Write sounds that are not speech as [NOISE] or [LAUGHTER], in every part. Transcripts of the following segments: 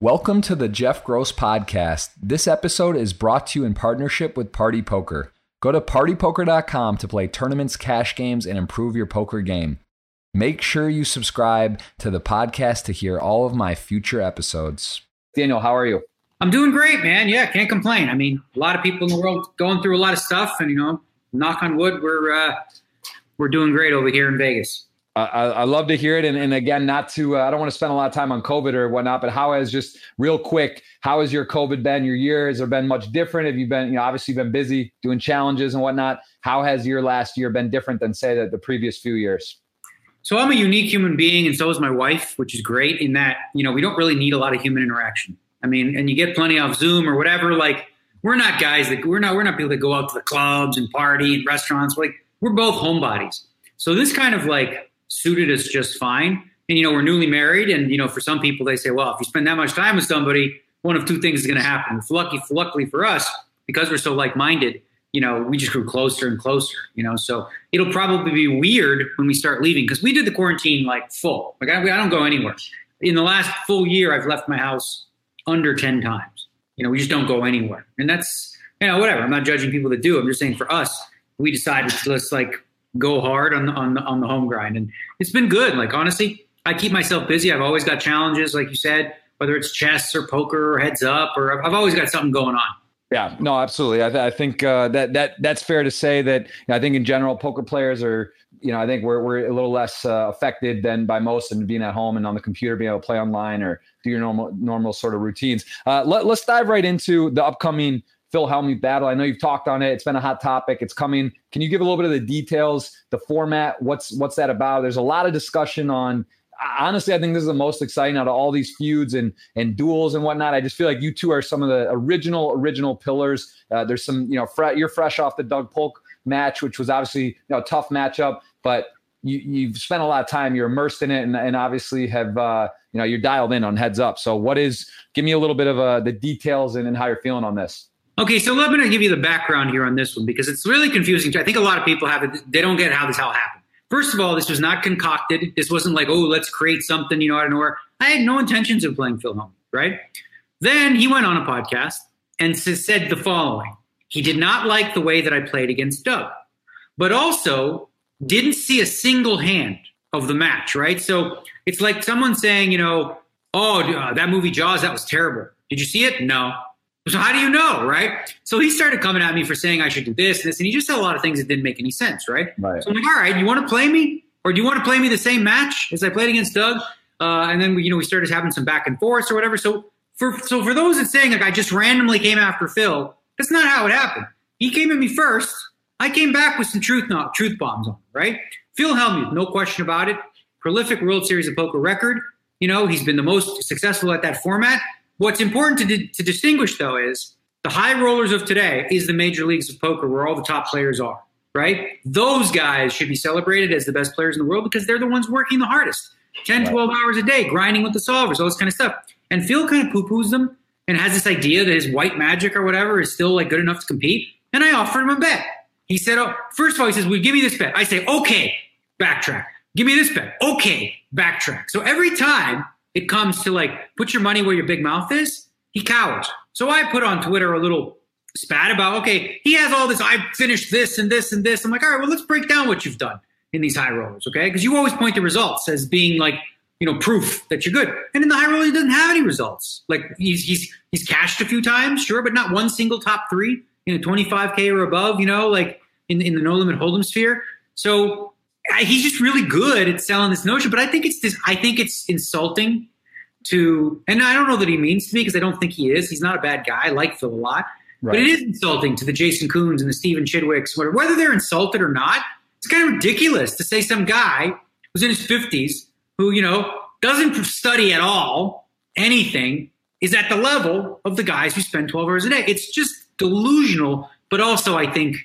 Welcome to the Jeff Gross Podcast. This episode is brought to you in partnership with Party Poker. Go to partypoker.com to play tournaments, cash games, and improve your poker game. Make sure you subscribe to the podcast to hear all of my future episodes. Daniel, how are you? I'm doing great, man. Yeah, can't complain. I mean, a lot of people in the world going through a lot of stuff, and you know, knock on wood, we're uh, we're doing great over here in Vegas. I, I, love to hear it. And, and again, not to, uh, I don't want to spend a lot of time on COVID or whatnot, but how has just real quick, how has your COVID been? Your year, has there been much different? Have you been, you know, obviously been busy doing challenges and whatnot. How has your last year been different than say the, the previous few years? So I'm a unique human being and so is my wife, which is great in that, you know, we don't really need a lot of human interaction. I mean, and you get plenty off Zoom or whatever. Like we're not guys that we're not, we're not people that go out to the clubs and party and restaurants. Like we're both homebodies. So this kind of like suited us just fine. And, you know, we're newly married. And, you know, for some people, they say, well, if you spend that much time with somebody, one of two things is going to happen. Lucky, luckily for us, because we're so like minded, you know, we just grew closer and closer, you know. So it'll probably be weird when we start leaving because we did the quarantine like full. Like, I, I don't go anywhere. In the last full year, I've left my house under 10 times. You know, we just don't go anywhere. And that's, you know, whatever. I'm not judging people that do. I'm just saying for us, we decided to just like go hard on on the, on the home grind, and it's been good. Like honestly, I keep myself busy. I've always got challenges, like you said, whether it's chess or poker or heads up, or I've always got something going on. Yeah, no, absolutely. I, th- I think uh, that that that's fair to say. That you know, I think in general, poker players are, you know, I think we're we're a little less uh, affected than by most, and being at home and on the computer, being able to play online or do your normal normal sort of routines. Uh, let, let's dive right into the upcoming Phil Hellmuth battle. I know you've talked on it. It's been a hot topic. It's coming. Can you give a little bit of the details, the format? What's what's that about? There's a lot of discussion on. Honestly, I think this is the most exciting out of all these feuds and and duels and whatnot. I just feel like you two are some of the original original pillars. Uh, there's some, you know, fre- you're fresh off the Doug Polk match, which was obviously you know a tough matchup, but you, you've spent a lot of time. You're immersed in it, and, and obviously have uh, you know you're dialed in on heads up. So, what is? Give me a little bit of uh, the details and, and how you're feeling on this. Okay, so let me give you the background here on this one because it's really confusing. I think a lot of people have it; they don't get how this all happened. First of all, this was not concocted. This wasn't like, oh, let's create something, you know, out of nowhere. I had no intentions of playing Phil right? Then he went on a podcast and said the following: He did not like the way that I played against Doug, but also didn't see a single hand of the match, right? So it's like someone saying, you know, oh, uh, that movie Jaws, that was terrible. Did you see it? No. So how do you know, right? So he started coming at me for saying I should do this and this, and he just said a lot of things that didn't make any sense, right? right. So I'm like, all right, you want to play me, or do you want to play me the same match as I played against Doug? Uh, and then we, you know, we started having some back and forth or whatever. So for so for those that saying like I just randomly came after Phil, that's not how it happened. He came at me first. I came back with some truth not truth bombs on, right? Phil Hellmuth, no question about it. Prolific World Series of Poker record. You know, he's been the most successful at that format. What's important to, di- to distinguish, though, is the high rollers of today is the major leagues of poker where all the top players are, right? Those guys should be celebrated as the best players in the world because they're the ones working the hardest 10, 12 hours a day, grinding with the solvers, all this kind of stuff. And Phil kind of poo poos them and has this idea that his white magic or whatever is still like good enough to compete. And I offered him a bet. He said, oh, first of all, he says, well, give me this bet. I say, okay, backtrack. Give me this bet. Okay, backtrack. So every time it comes to like put your money where your big mouth is, he cowers. So I put on Twitter a little spat about, okay, he has all this, I finished this and this and this. I'm like, all right, well, let's break down what you've done in these high rollers, okay? Because you always point to results as being like, you know, proof that you're good. And in the high roller, he doesn't have any results. Like he's he's he's cashed a few times, sure, but not one single top three in a 25k or above. You know, like in in the no limit hold'em sphere. So he's just really good at selling this notion. But I think it's this. I think it's insulting to, and I don't know that he means to me because I don't think he is. He's not a bad guy. I like Phil a lot, right. but it is insulting to the Jason Koons and the Stephen Chidwicks, whether they're insulted or not. It's kind of ridiculous to say some guy who's in his fifties who you know doesn't study at all anything is at the level of the guys who spend 12 hours a day. It's just delusional, but also I think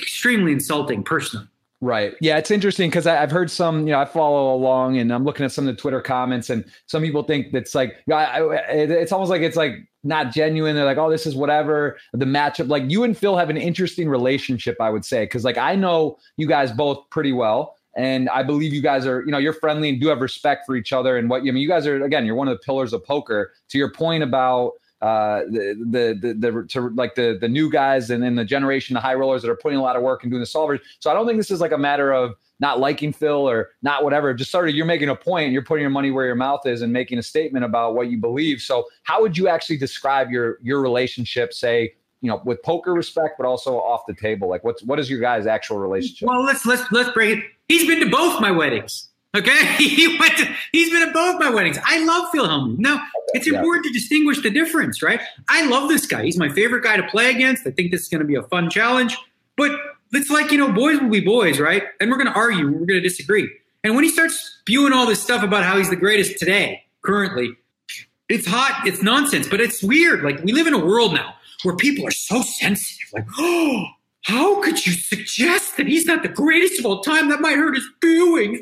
extremely insulting personally. Right. Yeah, it's interesting because I've heard some, you know, I follow along and I'm looking at some of the Twitter comments, and some people think that's like, it's almost like it's like not genuine. They're like, oh, this is whatever the matchup. Like you and Phil have an interesting relationship, I would say, because like I know you guys both pretty well, And I believe you guys are, you know, you're friendly and do have respect for each other. And what you I mean, you guys are again, you're one of the pillars of poker. To your point about uh, the, the, the, the, to like the, the new guys and then the generation the high rollers that are putting a lot of work and doing the solvers. So I don't think this is like a matter of not liking Phil or not whatever. Just sort of you're making a point you're putting your money where your mouth is and making a statement about what you believe. So how would you actually describe your your relationship, say, you know, with poker respect, but also off the table? Like what's what is your guys' actual relationship? Well, let's let's let's break it. He's been to both my weddings. Okay, [LAUGHS] he went to, he's been at both my weddings. I love Phil Hellmuth. Now, it's important yeah. to distinguish the difference, right? I love this guy. He's my favorite guy to play against. I think this is going to be a fun challenge. But it's like, you know, boys will be boys, right? And we're going to argue, we're going to disagree. And when he starts spewing all this stuff about how he's the greatest today, currently, it's hot, it's nonsense, but it's weird. Like, we live in a world now where people are so sensitive. Like, [GASPS] oh, how could you suggest that he's not the greatest of all time? That might hurt his feelings.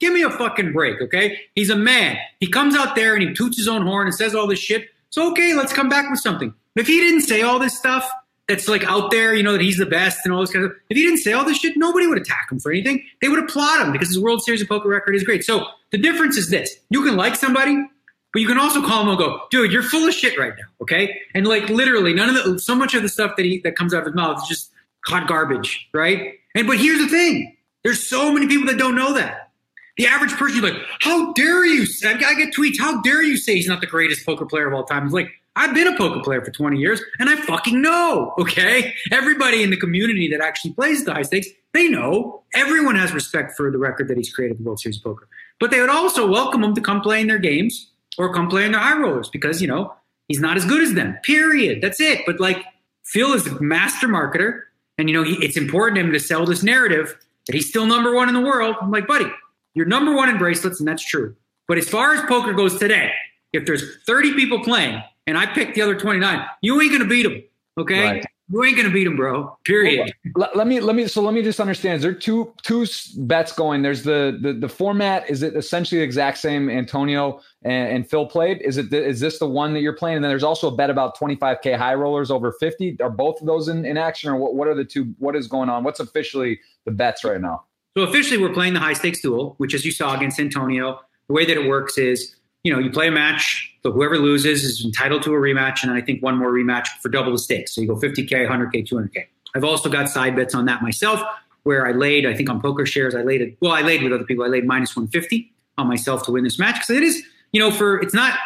Give me a fucking break, okay? He's a man. He comes out there and he toots his own horn and says all this shit. So, okay, let's come back with something. If he didn't say all this stuff that's like out there, you know, that he's the best and all this kind of if he didn't say all this shit, nobody would attack him for anything. They would applaud him because his World Series of Poker record is great. So the difference is this you can like somebody, but you can also call him and go, dude, you're full of shit right now. Okay. And like literally none of the, so much of the stuff that he, that comes out of his mouth is just hot garbage. Right. And, but here's the thing. There's so many people that don't know that. The average person, like, how dare you? I get tweets. How dare you say he's not the greatest poker player of all time? It's like, I've been a poker player for 20 years and I fucking know. Okay. Everybody in the community that actually plays the high stakes, they know. Everyone has respect for the record that he's created the World Series Poker. But they would also welcome him to come play in their games or come play in the high rollers because, you know, he's not as good as them, period. That's it. But like Phil is a master marketer and, you know, he, it's important to him to sell this narrative that he's still number one in the world. I'm like, buddy, you're number one in bracelets and that's true. But as far as poker goes today, if there's 30 people playing and I pick the other 29, you ain't going to beat them. Okay. Right. You ain't gonna beat him, bro. Period. Let, let, me let me so let me just understand. Is there two two bets going? There's the the the format. Is it essentially the exact same? Antonio and, and Phil played. Is it is this the one that you're playing? And then there's also a bet about 25k high rollers over 50. Are both of those in, in action, or what? What are the two? What is going on? What's officially the bets right now? So officially, we're playing the high stakes duel, which, as you saw against Antonio, the way that it works is you know, you play a match, but whoever loses is entitled to a rematch, and I think one more rematch for double the stakes. So you go 50K, 100K, 200K. I've also got side bets on that myself, where I laid, I think on poker shares, I laid it, well, I laid with other people, I laid minus 150 on myself to win this match because it is, you know, for, it's not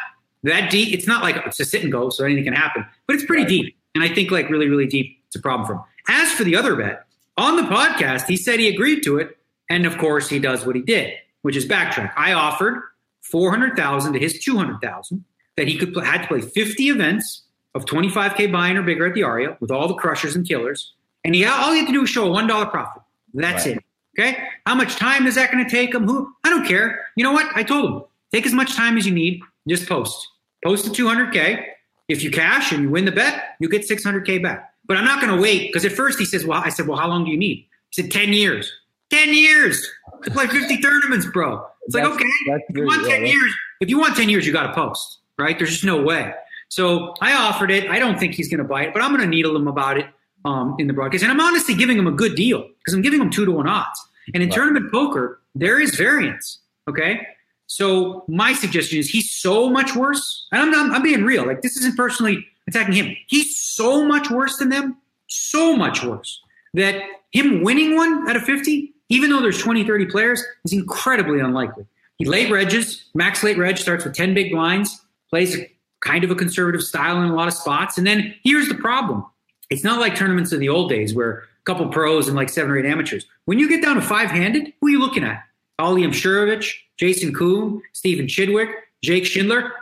that deep. It's not like it's a sit and go, so anything can happen, but it's pretty deep. And I think like really, really deep, it's a problem for him. As for the other bet, on the podcast, he said he agreed to it. And of course, he does what he did, which is backtrack. I offered 400,000 to his 200,000 that he could had to play 50 events of 25k buy-in or bigger at the Aria with all the crushers and killers, and he all he had to do was show a one dollar profit. That's right. it. Okay, how much time is that going to take him? Who? I don't care. You know what? I told him take as much time as you need. Just post. Post the 200k. If you cash and you win the bet, you get 600k back. But I'm not going to wait because at first he says, "Well," I said, "Well, how long do you need?" He said, 10 years." 10 years to play 50 tournaments, bro. It's that's, like, okay, if you want 10 years, if you want 10 years, you got to post, right? There's just no way. So I offered it. I don't think he's going to buy it, but I'm going to needle him about it um, in the broadcast. And I'm honestly giving him a good deal because I'm giving him two to one odds. And in right. tournament poker, there is variance. Okay. So my suggestion is he's so much worse. And I'm, I'm, I'm being real. Like this isn't personally attacking him. He's so much worse than them. So much worse that him winning one out of 50 even though there's 20, 30 players, is incredibly unlikely. He late regs, max late reg starts with 10 big blinds, plays kind of a conservative style in a lot of spots. And then here's the problem. It's not like tournaments of the old days where a couple pros and like seven or eight amateurs. When you get down to five handed, who are you looking at? Ali Imsirovic, Jason Koon, Stephen Chidwick, Jake Schindler.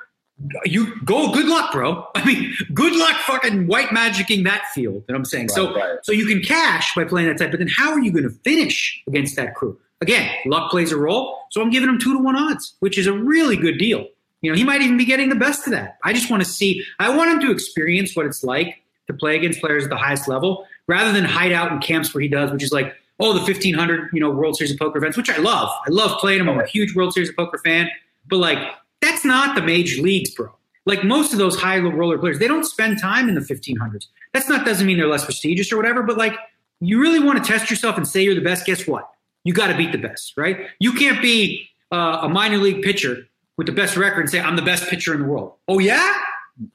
You go good luck bro. [LAUGHS] I mean good luck fucking white magicking that field that i'm saying? Right, so right. so you can cash by playing that type but then how are you going to finish against that crew? Again luck plays a role so i'm giving him two to one odds which is a really good deal. You know he might even be getting the best of that. I just want to see i want him to experience what it's like to play against players at the highest level rather than hide out in camps where he does which is like oh the 1500 you know world series of poker events which i love i love playing them i'm a huge world series of poker fan but like that's not the major leagues, bro. Like most of those high roller players, they don't spend time in the 1500s. That's not doesn't mean they're less prestigious or whatever, but like you really want to test yourself and say you're the best. Guess what? You got to beat the best, right? You can't be uh, a minor league pitcher with the best record and say, I'm the best pitcher in the world. Oh, yeah?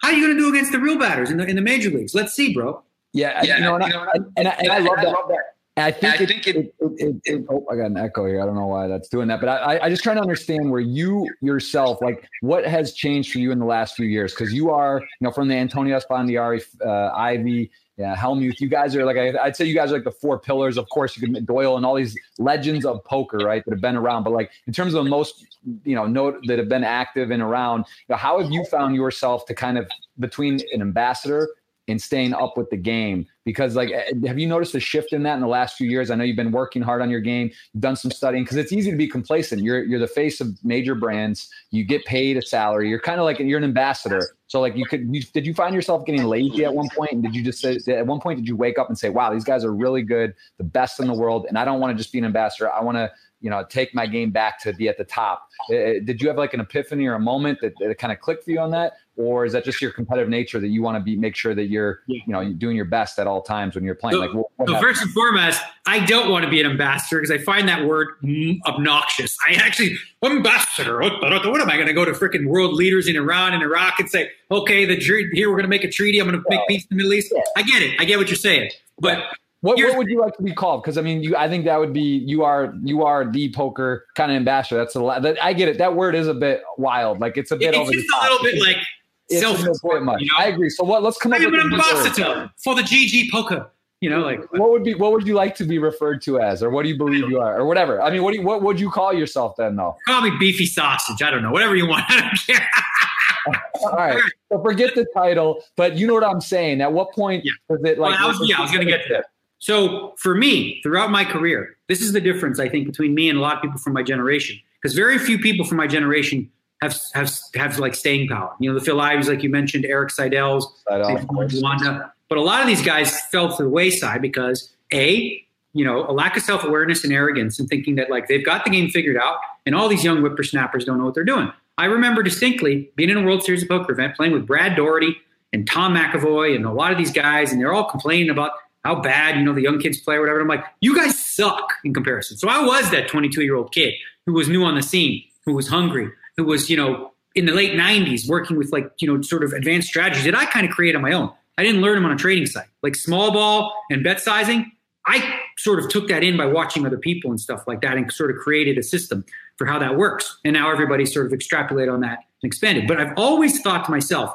How are you going to do against the real batters in the, in the major leagues? Let's see, bro. Yeah, yeah you know, and, I, and, and, I, and I love that. I think, I it, think it, it, it, it, Oh, I got an echo here. I don't know why that's doing that, but I, I just trying to understand where you yourself, like, what has changed for you in the last few years? Because you are, you know, from the Antonio Esfandiari, uh, Ivey, yeah, Hellmuth. You guys are like, I, would say you guys are like the four pillars. Of course, you can Doyle and all these legends of poker, right, that have been around. But like, in terms of the most, you know, note that have been active and around, you know, how have you found yourself to kind of between an ambassador and staying up with the game because like eh, have you noticed a shift in that in the last few years? I know you've been working hard on your game you've done some studying because it's easy to be complacent. You're you're the face of major brands. You get paid a salary. You're kind of like you're an ambassador. So like you could you, did you find yourself getting lazy at one point? did you just say at one point did you wake up and say wow these guys are really good the best in the world and i don't want to just be an ambassador. I want to you know take my game back to be at the top. Eh, eh, did you have like an epiphany or a moment that, that kind of clicked for you on that or is that just your competitive nature that you want to be make sure that you're you know doing your best at all times when you're playing? So, like, what, what so first and foremost, I don't want to be an ambassador because I find that word obnoxious. I actually ambassador. What, what am I going to go to freaking world leaders in Iran and Iraq and say, okay, the here we're going to make a treaty. I'm going to make peace in the Middle East. I get it. I get what you're saying, but. What, what, would you like to be called? Because I mean, you I think that would be you are you are the poker kind of ambassador. That's a lot. That, I get it. That word is a bit wild. Like it's a bit it's over just a little bit like self much. You know? I agree. So what? Let's come up with an ambassador for the GG poker. You know, like what would be what would you like to be referred to as, or what do you believe you are, or whatever? I mean, what do you, what would you call yourself then, though? Call me beefy sausage. I don't know, whatever you want. [LAUGHS] I don't care. All right. So forget the title, but you know what I'm saying. At what point yeah. was it like? Well, I was, yeah, I was going to get to that. So for me, throughout my career, this is the difference I think between me and a lot of people from my generation, because very few people from my generation have have have like staying power. You know, the Phil Iveys, like you mentioned, Eric Seidels, Wanda. But a lot of these guys fell to the wayside because a you know a lack of self awareness and arrogance and thinking that like they've got the game figured out, and all these young whippersnappers don't know what they're doing. I remember distinctly being in a World Series of Poker event, playing with Brad Daugherty and Tom McEvoy and a lot of these guys, and they're all complaining about how bad you know the young kids play or whatever. I'm like, you guys suck in comparison. So I was that 22 year old kid who was new on the scene, who was hungry, who was, you know, in the late 90s working with like, you know, sort of advanced strategies that I kind of created on my own. I didn't learn them on a trading site. Like small ball and bet sizing, I sort of took that in by watching other people and stuff like that and sort of created a system for how that works. And now everybody sort of extrapolated on that and expanded. But I've always thought to myself,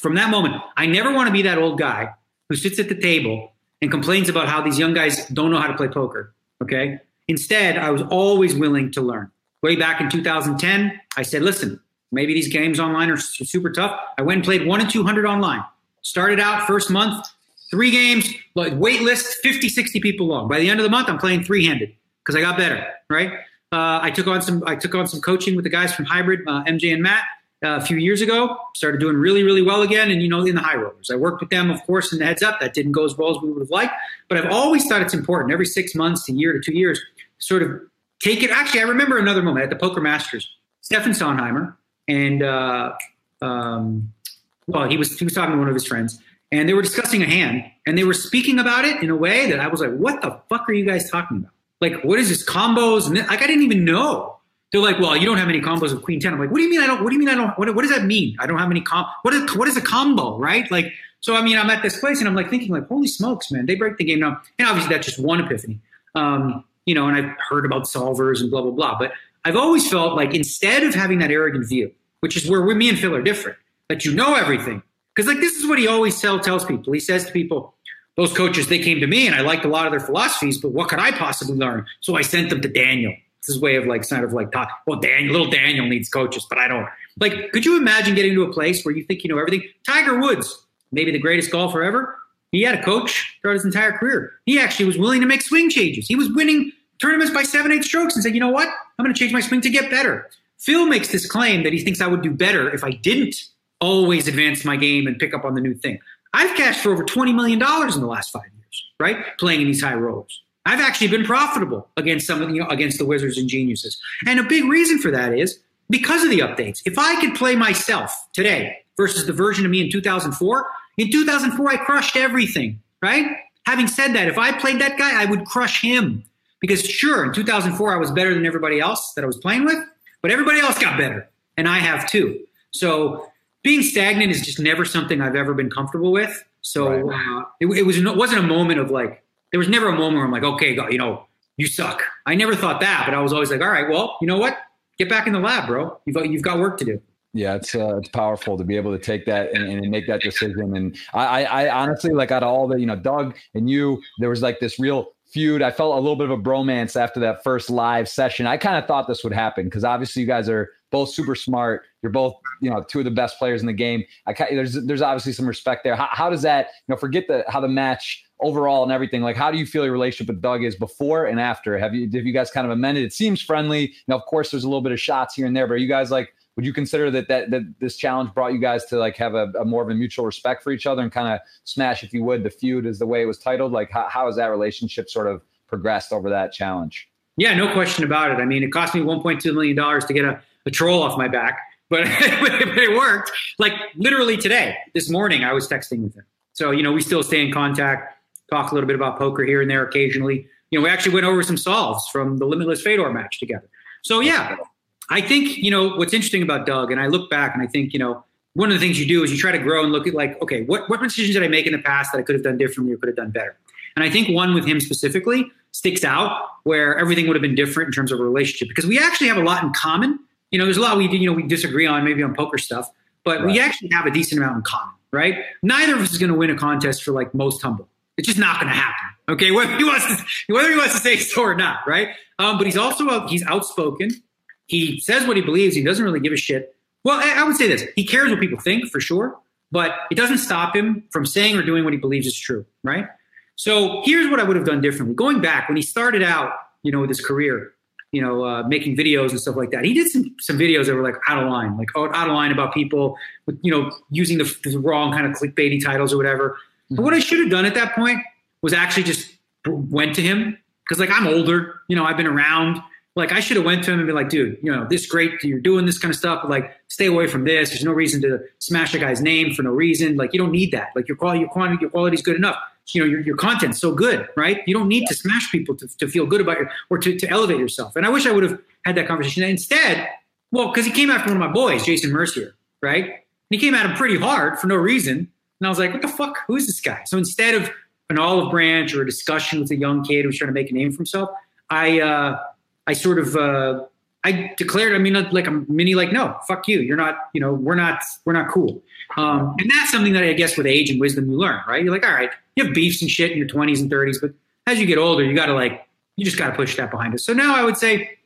from that moment, I never want to be that old guy who sits at the table and complains about how these young guys don't know how to play poker. Okay. Instead, I was always willing to learn way back in 2010, I said, listen, maybe these games online are super tough. I went and played one and 200 online. Started out first month, three games, like wait list, 50, 60 people long. By the end of the month, I'm playing three handed because I got better, right? Uh, I took on some, I took on some coaching with the guys from Hybrid, uh, MJ and Matt. Uh, a few years ago, started doing really, really well again, and you know, in the high rollers. I worked with them, of course, in the heads up. That didn't go as well as we would have liked, but I've always thought it's important every six months to year to two years, sort of take it. Actually, I remember another moment at the Poker Masters. Steffen Sontheimer and uh, um, well, he was he was talking to one of his friends, and they were discussing a hand, and they were speaking about it in a way that I was like, "What the fuck are you guys talking about? Like, what is this combos?" And like, I didn't even know. They're like, "Well, you don't have any combos with Queen 10. I'm like, "What do you mean I don't? What do you mean I don't? What, what does that mean? I don't have any com? What is what is a combo, right? Like, so I mean, I'm at this place and I'm like thinking, like, holy smokes, man, they break the game down. And obviously, that's just one epiphany. Um, you know, and I've heard about solvers and blah, blah, blah. But I've always felt like instead of having that arrogant view, which is where we, me and Phil are different, that you know everything. Because like this is what he always tell, tells people. He says to people, those coaches, they came to me and I liked a lot of their philosophies, but what could I possibly learn? So I sent them to Daniel. It's his way of like kind of like talk. Well, Daniel, little Daniel needs coaches, but I don't. Like, could you imagine getting to a place where you think you know everything? Tiger Woods, maybe the greatest golfer ever. He had a coach throughout his entire career. He actually was willing to make swing changes. He was winning tournaments by seven, eight strokes and said, you know what? I'm going to change my swing to get better. Phil makes this claim that he thinks I would do better if I didn't always advance my game and pick up on the new thing. I've cashed for over $20 million in the last five years, right? Playing in these high rollers. I've actually been profitable against some of you know, against the wizards and geniuses. And a big reason for that is because of the updates. If I could play myself today versus the version of me in 2004, in 2004 I crushed everything, right? Having said that, if I played that guy, I would crush him Because sure, in 2004, I was better than everybody else that I was playing with, but everybody else got better, and I have too. So being stagnant is just never something I've ever been comfortable with. So right. uh, it, it, was it wasn't a moment of like there was never a moment where I'm like, okay, you know, you suck. I never thought that, but I was always like, all right, well, you know what? Get back in the lab, bro. You've got, you've got work to do. Yeah, it's uh, it's powerful to be able to take that and, and make that decision. And I, I, I honestly like out of all the you know Doug and you, there was like this real feud. I felt a little bit of a bromance after that first live session. I kind of thought this would happen because obviously you guys are both super smart. You're both, you know, two of the best players in the game. I there's there's obviously some respect there. How, how does that, you know, forget the how the match overall and everything. Like, how do you feel your relationship with Doug is before and after? Have you have you guys kind of amended? It seems friendly. You know, of course, there's a little bit of shots here and there, but are you guys like? Would you consider that that that this challenge brought you guys to like have a, a more of a mutual respect for each other and kind of smash, if you would, the feud is the way it was titled? Like, how, how has that relationship sort of progressed over that challenge? Yeah, no question about it. I mean, it cost me 1.2 million dollars to get a a troll off my back, [LAUGHS] but, it worked. Like literally today, this morning, I was texting with him. So, you know, we still stay in contact, talk a little bit about poker here and there occasionally. You know, we actually went over some solves from the Limitless Fedor match together. So, yeah, I think, you know, what's interesting about Doug, and I look back and I think, you know, one of the things you do is you try to grow and look at like, okay, what, what decisions did I make in the past that I could have done differently or could have done better? And I think one with him specifically sticks out where everything would have been different in terms of a relationship because we actually have a lot in common you know, there's a lot we do, you know we disagree on maybe on poker stuff, but right. we actually have a decent amount in common, right? Neither of us is going to win a contest for like most humble. It's just not going to happen. Okay, [LAUGHS] whether he wants to whether he wants to say so or not, right? Um, but he's also he's outspoken. He says what he believes. He doesn't really give a shit. Well, I, I would say this: he cares what people think for sure, but it doesn't stop him from saying or doing what he believes is true, right? So here's what I would have done differently. Going back when he started out, you know, with his career, you know, uh, making videos and stuff like that. He did some some videos that were like out of line, like out, of line about people, with, you know, using the, the, wrong kind of clickbaity titles or whatever. Mm-hmm. But what I should have done at that point was actually just went to him because, like, I'm older. You know, I've been around. Like, I should have went to him and be like, dude, you know, this great. You're doing this kind of stuff. But, like, stay away from this. There's no reason to smash a guy's name for no reason. Like, you don't need that. Like, your quality, your quantity, your quality is good enough you know your, your content's so good right you don't need to smash people to, to feel good about your or to, to elevate yourself and i wish i would have had that conversation instead well because he came after one of my boys jason mercier right and he came at him pretty hard for no reason and i was like what the fuck who is this guy so instead of an olive branch or a discussion with a young kid who's trying to make a name for himself i uh i sort of uh I declared, I mean, like a mini, like, no, fuck you. You're not, you know, we're not, we're not cool. Um, and that's something that I guess with age and wisdom you learn, right? You're like, all right, you have beefs and shit in your 20s and 30s, but as you get older, you got to like, you just got to push that behind us. So now I would say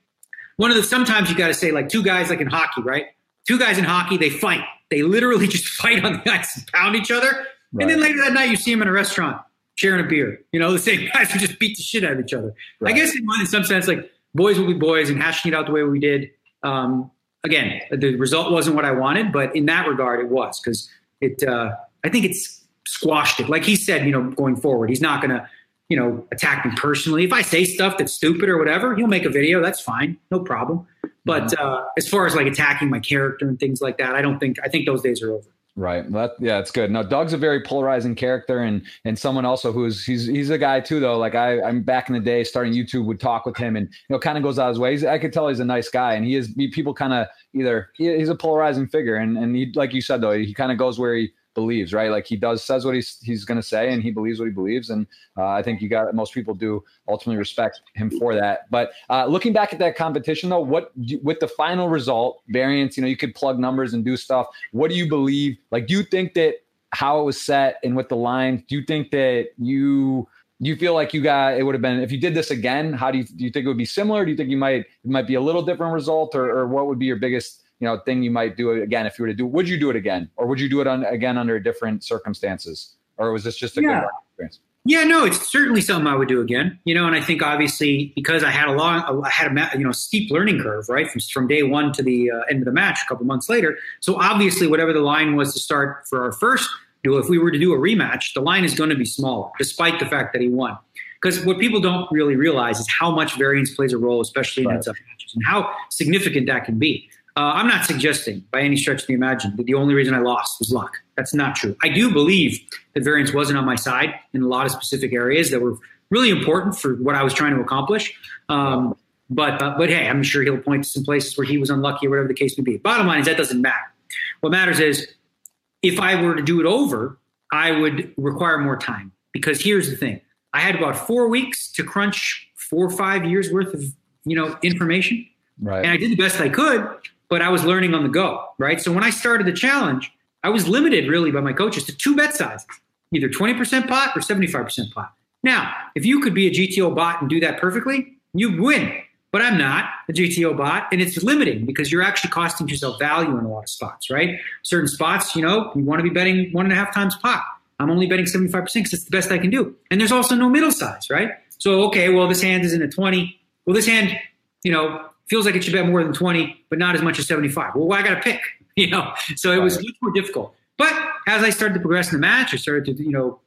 one of the, sometimes you got to say like two guys like in hockey, right? Two guys in hockey, they fight. They literally [LAUGHS] just fight on the ice and pound each other. Right. And then later that night, you see them in a restaurant sharing a beer. You know, the same [LAUGHS] guys who just beat the shit out of each other. Right. I guess in, in some sense, like boys will be boys and hashing it out the way we did. Um, again, the result wasn't what I wanted, but in that regard, it was because it. Uh, I think it's squashed it. Like he said, you know, going forward, he's not going to, you know, attack me personally. If I say stuff that's stupid or whatever, he'll make a video. That's fine, no problem. But uh, as far as like attacking my character and things like that, I don't think. I think those days are over. Right. That, yeah, it's good. Now, Doug's a very polarizing character, and and someone also who's he's he's a guy too though. Like I, I'm back in the day starting YouTube would talk with him, and you know, kind of goes out his way. He's, I could tell he's a nice guy, and he is. People kind of either he, he's a polarizing figure, and and he, like you said though, he kind of goes where he believes, right? Like he does says what he's he's going to say, and he believes what he believes, and uh, I think you got most people do ultimately respect him for that. But uh, looking back at that competition, though, what with the final result variance, you know, you could plug numbers and do stuff. What do you believe? Like, do you think that how it was set and with the line? Do you think that you you feel like you got it would have been if you did this again? How do you do you think it would be similar? Do you think you might it might be a little different result, or, or what would be your biggest you know thing you might do again if you were to do would you do it again? Or would you do it on, again under different circumstances? Or was this just a yeah. good experience? Yeah no it's certainly something i would do again you know and i think obviously because i had a long i had a you know steep learning curve right from, from day one to the uh, end of the match a couple months later. So obviously whatever the line was to start for our first duel if we were to do a rematch the line is going to be smaller despite the fact that he won. Because what people don't really realize is how much variance plays a role especially in right. matches and how significant that can be uh, I'm not suggesting by any stretch of the imagination that the only reason I lost was luck. That's not true. I do believe that variance wasn't on my side in a lot of specific areas that were really important for what I was trying to accomplish. Um, but uh, but hey, I'm sure he'll point to some places where he was unlucky or whatever the case may be. Bottom line is that doesn't matter. What matters is if I were to do it over, I would require more time because here's the thing: I had about four weeks to crunch four or five years worth of you know information, right? And I did the best I could, but I was learning on the go, right? So when I started the challenge, I was limited really by my coaches to two bet sizes, either 20% pot or 75% pot. Now, if you could be a GTO bot and do that perfectly, you'd win. But I'm not a GTO bot, and it's limiting because you're actually costing yourself value in a lot of spots, right? Certain spots, you know, you want to be betting one and a half times pot. I'm only betting 75% because it's the best I can do. And there's also no middle size, right? So, okay, well, this hand is in a 20. Well, this hand, you know, feels like it should bet more than 20, but not as much as 75. Well, I got to pick, [LAUGHS] you know? So it was much more difficult. But as I started to progress in the match, I started to, you know,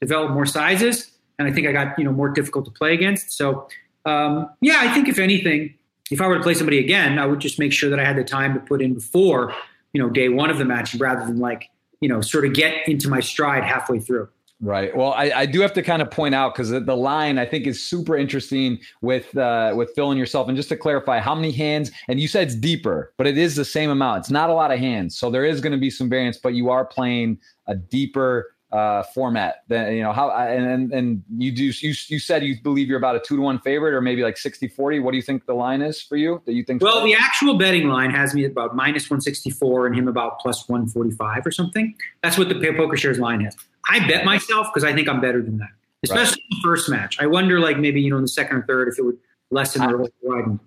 develop more sizes. And I think I got, you know, more difficult to play against. So um, yeah, I think if anything, if I were to play somebody again, I would just make sure that I had the time to put in before, you know, day one of the match rather than like, you know, sort of get into my stride halfway through. Right. Well, I, I do have to kind of point out because the line I think is super interesting with uh, with filling yourself. And just to clarify, how many hands? And you said it's deeper, but it is the same amount. It's not a lot of hands, so there is going to be some variance. But you are playing a deeper uh, format. Then you know how and and you do you you said you believe you're about a two to one favorite or maybe like 60 40. What do you think the line is for you that you think? Well, the actual betting line has me about minus 164 and him about plus 145 or something. That's what the poker shares line has. I bet myself because I think I'm better than that, especially right. the first match. I wonder like maybe you know in the second or third if it would lessen or widen.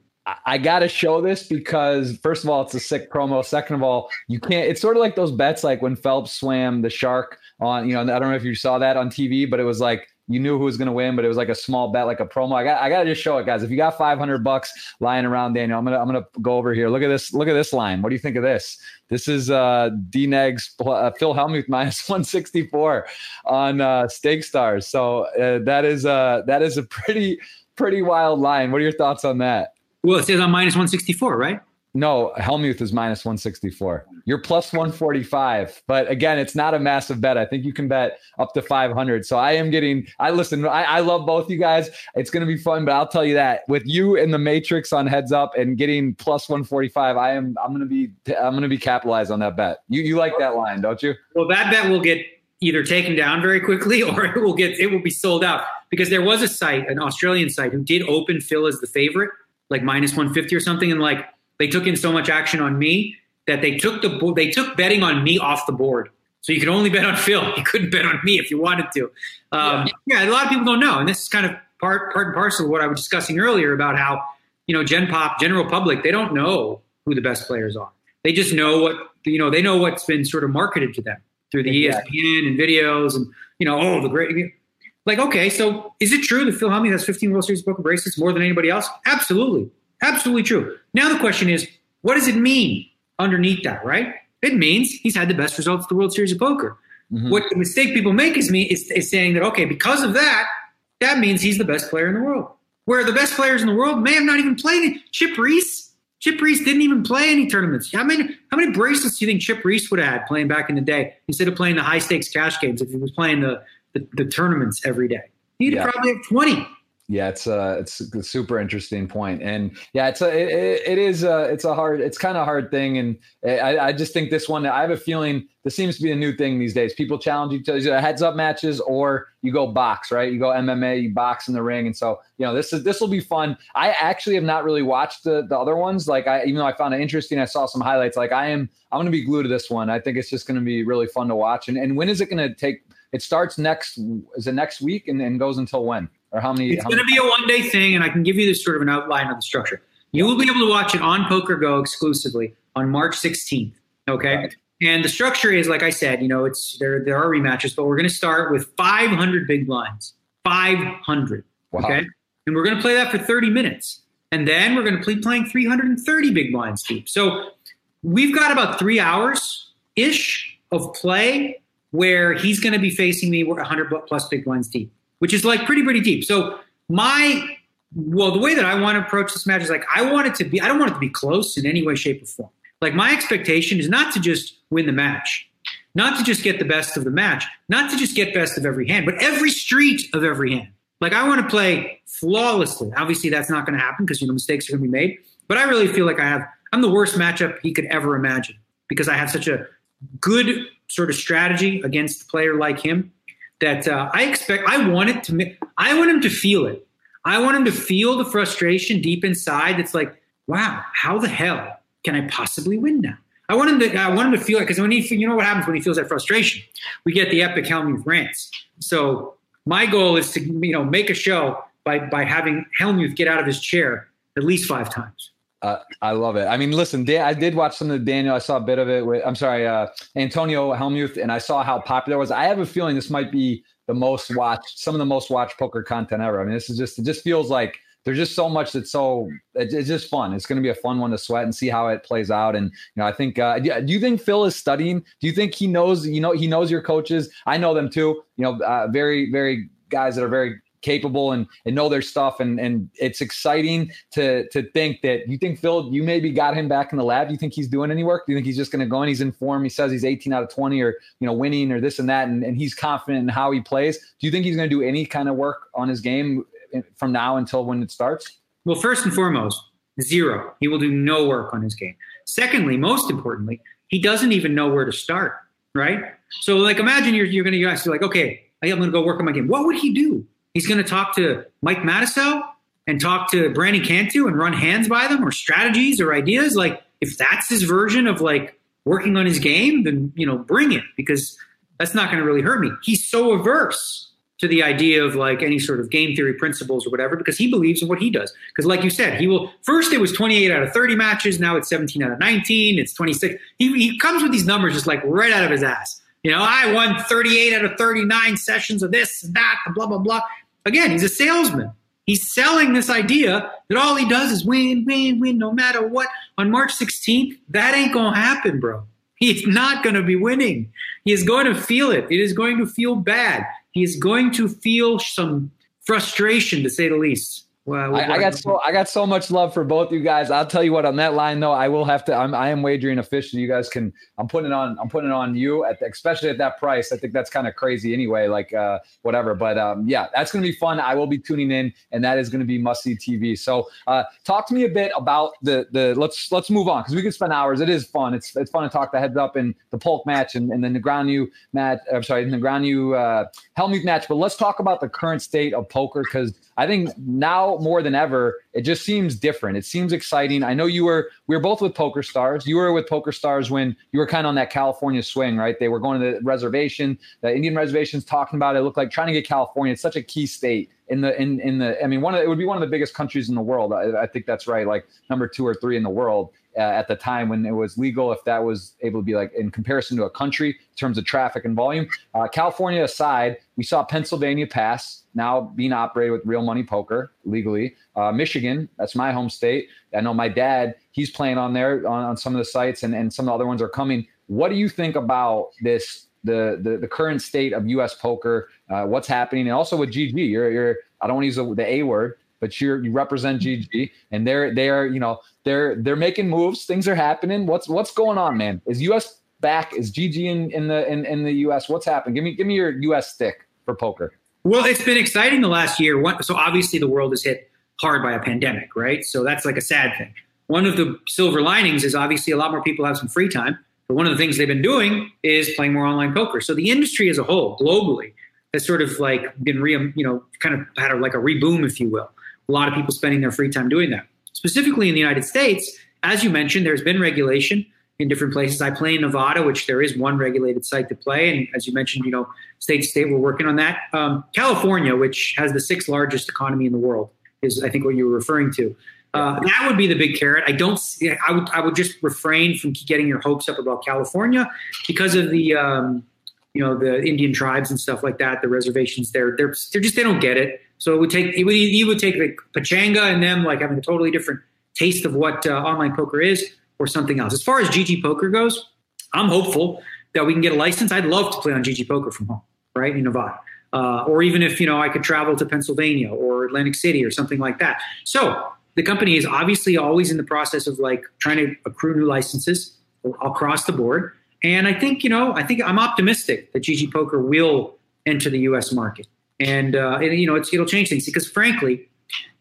I got to show this because first of all, it's a sick promo. Second of all, you can't. It's sort of like those bets, like when Phelps swam the shark on. You know, I don't know if you saw that on TV, but it was like you knew who was going to win, but it was like a small bet, like a promo. I got, I got to just show it, guys. If you got 500 bucks lying around, Daniel, I'm gonna, I'm gonna go over here. Look at this. Look at this line. What do you think of this? This is uh, D-Negs, uh, Phil Hellmuth [LAUGHS] minus 164 on uh, Stake Stars. So uh, that is uh, that is a pretty, pretty wild line. What are your thoughts on that? Well, it says on minus 164, right? No, Hellmuth is minus 164. You're plus 145. But again, it's not a massive bet. I think you can bet up to 500. So I am getting, I listen, I, I love both you guys. It's going to be fun, but I'll tell you that with you in the matrix on heads up and getting plus 145, I am, I'm going to be, I'm going to be capitalized on that bet. You, you like that line, don't you? Well, that bet will get either taken down very quickly [LAUGHS] or it will get, it will be sold out because there was a site, an Australian site who did open Phil as the favorite, like minus 150 or something. And like, they took in so much action on me that they took the they took betting on me off the board. So you could only bet on [LAUGHS] Phil. You couldn't bet on me if you wanted to. Um, yeah. yeah. a lot of people don't know, and this is kind of part part and parcel of what I was discussing earlier about how you know Gen Pop, general public, they don't know who the best players are. They just know what you know. They know what's been sort of marketed to them through the exactly. ESPN and videos, and you know, oh, the great. Like, okay, so is it true that Phil Hellmuth has 15 World Series poker bracelets more than anybody else? Absolutely. Absolutely true. Now the question is, what does it mean underneath that, right? It means he's had the best results of the World Series of Poker. Mm-hmm. What the mistake people make is me is, is saying that okay, because of that, that means he's the best player in the world. Where the best players in the world may have not even played. Chip Reese, Chip Reese didn't even play any tournaments. How many how many bracelets do you think Chip Reese would have had playing back in the day instead of playing the high stakes cash games if he was playing the the, the tournaments every day? He'd yeah. probably have twenty. Yeah, it's a uh, it's a super interesting point, and yeah, it's a it, it is a it's a hard it's kind of a hard thing, and I, I just think this one I have a feeling this seems to be a new thing these days. People challenge each other heads up matches, or you go box, right? You go MMA, you box in the ring, and so you know this is this will be fun. I actually have not really watched the the other ones. Like I even though I found it interesting, I saw some highlights. Like I am I'm going to be glued to this one. I think it's just going to be really fun to watch. And and when is it going to take? It starts next is it next week and, and goes until when? or how many? It's going to be a one day thing, and I can give you this sort of an outline of the structure. You will be able to watch it on Poker Go exclusively on March 16th. Okay. Right. And the structure is, like I said, you know, it's there. There are rematches, but we're going to start with 500 big blinds. 500. Wow. Okay. And we're going to play that for 30 minutes, and then we're going to be playing 330 big blinds deep. So we've got about three hours ish of play where he's going to be facing me 100 plus big blinds deep which is like pretty, pretty deep. So my, well, the way that I want to approach this match is like, I want it to be, I don't want it to be close in any way, shape, or form. Like my expectation is not to just win the match, not to just get the best of the match, not to just get best of every hand, but every street of every hand. Like I want to play flawlessly. Obviously, that's not going to happen because you know mistakes are going to be made. But I really feel like I have I'm the worst matchup he could ever imagine because I have such a good sort of strategy against a player like him that uh, I expect. I want it to. I want him to feel it. I want him to feel the frustration deep inside. That's like, wow, how the hell can I possibly win now? I want him to. I want him to feel it because when he, you know, what happens when he feels that frustration, we get the epic Hellmuth rants. So my goal is to, you know, make a show by by having Hellmuth get out of his chair at least five times. Uh, I love it. I mean, listen, Dan, I did watch some of the Daniel. I saw a bit of it with, I'm sorry, uh, Antonio Hellmuth, and I saw how popular it was. I have a feeling this might be the most watched, some of the most watched poker content ever. I mean, this is just, it just feels like there's just so much that's so, it's just fun. It's going to be a fun one to sweat and see how it plays out. And, you know, I think, uh, do you think Phil is studying? Do you think he knows, you know, he knows your coaches? I know them too, you know, uh, very, very guys that are very capable and, and know their stuff. And, and it's exciting to, to think that you think Phil, you maybe got him back in the lab. You think he's doing any work? Do you think he's just going to go and he's in form? He says he's 18 out of 20 or, you know, winning or this and that. And, and he's confident in how he plays. Do you think he's going to do any kind of work on his game eh, from now until when it starts? Well, first and foremost, zero. He will do no work on his game. Secondly, most importantly, he doesn't even know where to start, right? So, like, imagine you're, you're going to ask, you like, okay, I'm going to go work on my game. What would he do? He's going to talk to Mike Matusow and talk to Brandon Cantu and run hands by them or strategies or ideas. Like if that's his version of like working on his game, then you know, bring it because that's not going to really hurt me. He's so averse to the idea of like any sort of game theory principles or whatever because he believes in what he does. Because like you said, he will first it was 28 out of 30 matches, now it's 17 out of 19, it's 26. He, he comes with these numbers just like right out of his ass. You know, I won 38 out of 39 sessions of this and that, and blah, blah, blah. Again, he's a salesman. He's selling this idea that all he does is win, win, win, no matter what. On March 16th, that ain't going to happen, bro. He's not going to be winning. He is going to feel it. It is going to feel bad. He is going to feel some frustration, to say the least. Well, I, I, got so I got so much love for both you guys. I'll tell you what on that line though, I will have to. I'm I am wagering officially. You guys can. I'm putting it on. I'm putting it on you at the, especially at that price. I think that's kind of crazy anyway. Like uh, whatever, but um, yeah, that's gonna be fun. I will be tuning in, and that is gonna be must see TV. So uh, talk to me a bit about the the. Let's let's move on because we could spend hours. It is fun. It's it's fun to talk the heads up and the Polk match and, and then the ground you match. I'm sorry, Negreanu uh, Hellmuth match. But let's talk about the current state of poker because I think now more than ever, it just seems different. It seems exciting. I know you were we were both with Poker Stars. You were with Poker Stars when you were kind of on that California swing, right? They were going to the reservation, the Indian reservations, talking about it. it looked like trying to get California. It's such a key state in the in in the. I mean, one of it would be one of the biggest countries in the world. I, I think that's right, like number two or three in the world uh, at the time when it was legal, if that was able to be like in comparison to a country in terms of traffic and volume. Uh, California aside, we saw Pennsylvania pass, now being operated with real money poker legally. Uh, Michigan, that's my home state. I know my dad, he's playing on there on, on some of the sites, and, and some of the other ones are coming. What do you think about this? The, the, the current state of U.S. poker, uh, what's happening, and also with GG. You're, you're I don't want to use the, the A word, but you you represent mm-hmm. GG, and they're they're you know they're they're making moves. Things are happening. What's what's going on, man? Is US back? Is GG in, in the in, in the US? What's happening? Give me give me your US stick for poker. Well, it's been exciting the last year. So obviously the world is hit hard by a pandemic, right? So that's like a sad thing. One of the silver linings is obviously a lot more people have some free time. But one of the things they've been doing is playing more online poker. So the industry as a whole, globally, has sort of like been re, you know, kind of had a, like a reboom, if you will. A lot of people spending their free time doing that specifically in the United States, as you mentioned, there's been regulation in different places. I play in Nevada, which there is one regulated site to play, and as you mentioned, you know, state to state, we're working on that. Um, California, which has the sixth largest economy in the world, is I think what you were referring to. Uh, that would be the big carrot. I don't. I would. I would just refrain from getting your hopes up about California because of the, um, you know, the Indian tribes and stuff like that. The reservations there. They're they're just they don't get it. So it would take it would would take like Pechanga and them like having a totally different taste of what uh, online poker is or something else. As far as GG Poker goes, I'm hopeful that we can get a license. I'd love to play on GG Poker from home, right in Nevada, uh, or even if you know I could travel to Pennsylvania or Atlantic City or something like that. So the company is obviously always in the process of like trying to accrue new licenses across the board. And I think you know I think I'm optimistic that GG Poker will enter the U.S. market. And, uh, and you know it'll change things because frankly,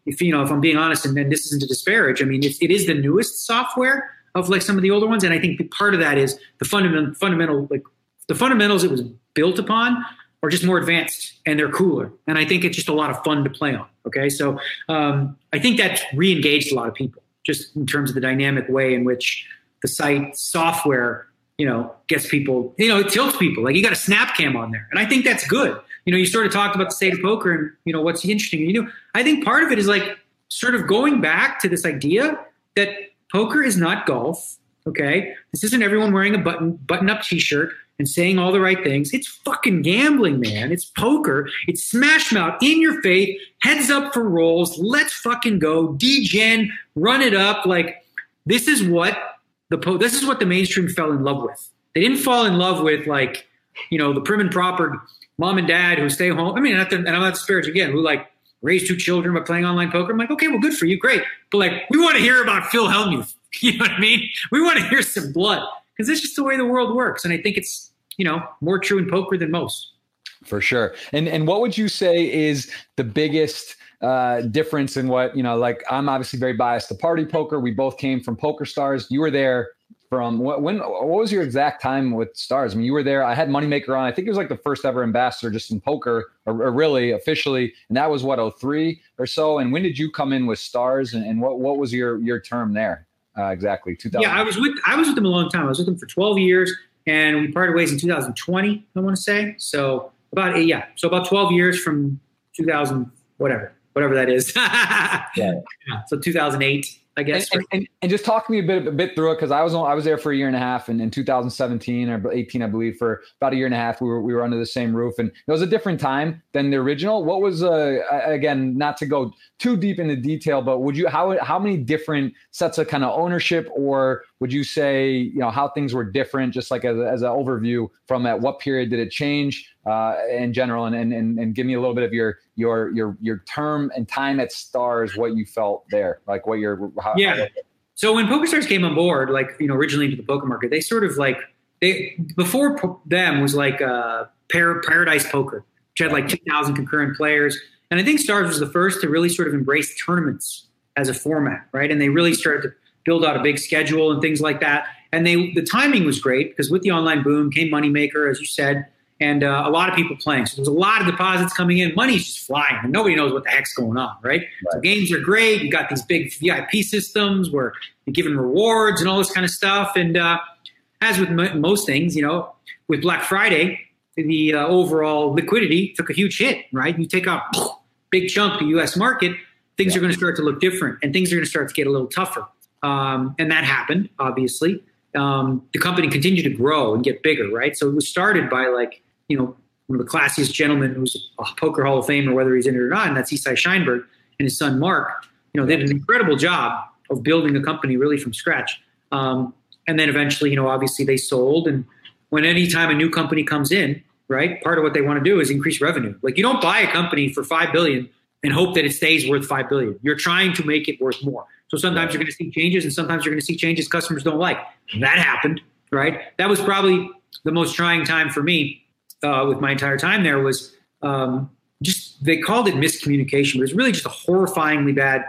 if you know if I'm being honest, and then this isn't to disparage, I mean it is the newest software of like some of the older ones, and I think part of that is the fundamental fundamental like the fundamentals it was built upon are just more advanced and they're cooler. And I think it's just a lot of fun to play on. Okay. So um, I think that's re engaged a lot of people just in terms of the dynamic way in which the site software, you know, gets people, you know, it tilts people. Like you got a snap cam on there. And I think that's good. You know, you sort of talked about the state of poker and, you know, what's interesting. You know, I think part of it is like sort of going back to this idea that poker is not golf. Okay. This isn't everyone wearing a button button up t shirt and saying all the right things. It's fucking gambling, man. It's poker. It's smash mouth in your face, heads up for rolls. Let's fucking go. Degen, run it up. Like this is what the po- this is what the mainstream fell in love with. They didn't fall in love with like, you know, the prim and proper mom and dad who stay home. I mean, the, and I'm not disparage again, who like raise two children by playing online poker. I'm like, okay, well, good for you, great. But like, we want to hear about Phil Hellmuth. [LAUGHS] You know what I mean? We want to hear some blood because it's just the way the world works. And I think it's you know, more true in poker than most. For sure. And and what would you say is the biggest uh, difference in what you know? Like I'm obviously very biased to party poker. We both came from Poker Stars. You were there from what, when? What was your exact time with Stars? I mean, you were there. I had Moneymaker on. I think it was like the first ever ambassador just in poker, or, or really officially, and that was what 03 or so. And when did you come in with Stars? And, and what what was your your term there? Uh, exactly 2000 yeah i was with i was with them a long time i was with them for 12 years and we parted ways in 2020. I want to say so about yeah, so about 12 years from 2000 whatever whatever that is. [LAUGHS] yeah. yeah. So 2008. I guess. And, and, and, just talk me a bit a bit through it because I was on, I was there for a year and a half, and in 2017 or 18, I believe, for about a year and a half, we were we were under the same roof, and it was a different time than the original. What was uh again, not to go too deep into detail, but would you how how many different sets of kind of ownership, or would you say you know how things were different, just like as as an overview from at what period did it change? uh, in general, and, and and give me a little bit of your your your your term and time at Stars, what you felt there, like what your how, yeah. How so when PokerStars came on board, like you know originally into the poker market, they sort of like they before po- them was like uh, Par- Paradise Poker, which had like two thousand concurrent players, and I think Stars was the first to really sort of embrace tournaments as a format, right? And they really started to build out a big schedule and things like that. And they the timing was great because with the online boom came Moneymaker, as you said and uh, a lot of people playing. So there's a lot of deposits coming in. Money's just flying, and nobody knows what the heck's going on, right? right? So games are great. You got these big VIP systems where you're giving rewards and all this kind of stuff. And uh, as with m- most things, you know, with Black Friday, the uh, overall liquidity took a huge hit, right? You take a big chunk of the U.S. market, things yeah. are going to start to look different, and things are going to start to get a little tougher. Um, and that happened, obviously. Um, the company continued to grow and get bigger, right? So it was started by like you know, one of the classiest gentlemen who's a poker Hall of Famer, whether he's in it or not, and that's Isai Scheinberg and his son Mark. You know, they did an incredible job of building a company really from scratch. Um, and then eventually, you know, obviously they sold. And when any time a new company comes in, right, part of what they want to do is increase revenue. Like you don't buy a company for five billion and hope that it stays worth five billion. You're trying to make it worth more. So sometimes you're going to see changes, and sometimes you're going to see changes customers don't like. That happened, right? That was probably the most trying time for me uh, with my entire time there was um, just they called it miscommunication, but it was really just a horrifyingly bad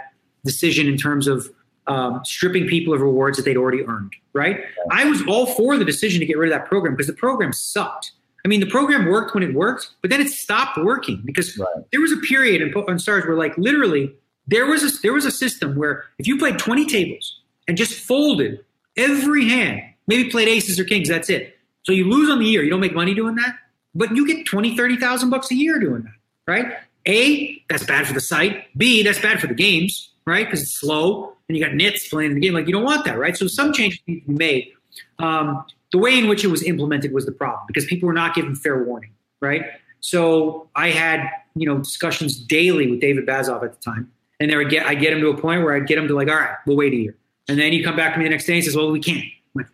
decision in terms of um, stripping people of rewards that they'd already earned. Right? I was all for the decision to get rid of that program because the program sucked. I mean, the program worked when it worked, but then it stopped working because right. there was a period in, on Stars where, like, literally, there was a there was a system where if you played 20 tables and just folded every hand, maybe played aces or kings, that's it. So you lose on the year. You don't make money doing that. But you get 20, 30,000 bucks a year doing that, right? A, that's bad for the site. B, that's bad for the games, right? Because it's slow and you got nits playing in the game. Like you don't want that, right? So some changes need to be made. Um, the way in which it was implemented was the problem because people were not given fair warning, right? So I had, you know, discussions daily with David Baazov at the time. And there would get I get him to a point where I'd get him to like, all right, we'll wait a year. And then he'd come back to me the next day and says, Well, we can't. Like,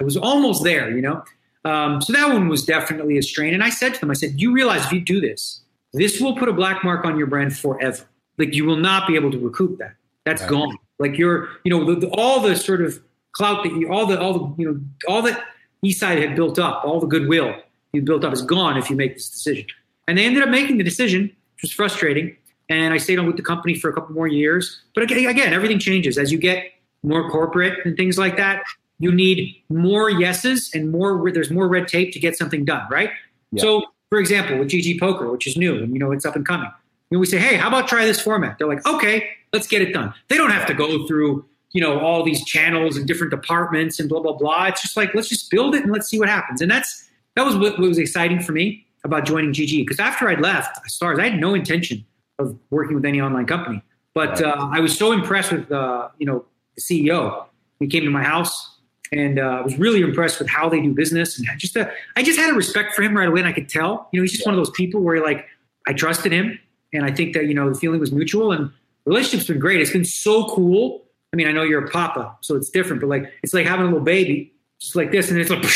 I was almost there, you know. Um, so that one was definitely a strain. And I said to them, I said, you realize if you do this, this will put a black mark on your brand forever. Like you will not be able to recoup that. That's right. gone. Like you're, you know, the, the, all the sort of clout that you, all the, all the, you know, all that Isai had built up, all the goodwill you built up is gone if you make this decision. And they ended up making the decision which was frustrating. And I stayed on with the company for a couple more years. But again, everything changes as you get more corporate and things like that. You need more yeses and more. There's more red tape to get something done, right? Yeah. So, for example, with GG Poker, which is new and you know it's up and coming, and we say, hey, how about try this format? They're like, okay, let's get it done. They don't have to go through you know all these channels and different departments and blah blah blah. It's just like let's just build it and let's see what happens. And that's that was what, what was exciting for me about joining GG because after I'd left Stars, I had no intention of working with any online company. But uh, I was so impressed with uh, you know the CEO. He came to my house, and uh, I was really impressed with how they do business. And I just uh, I just had a respect for him right away, and I could tell. You know, he's just one of those people where like I trusted him, and I think that you know the feeling was mutual, and the relationship's been great. It's been so cool. I mean, I know you're a papa, so it's different, but like it's like having a little baby, just like this, and it's like. [LAUGHS]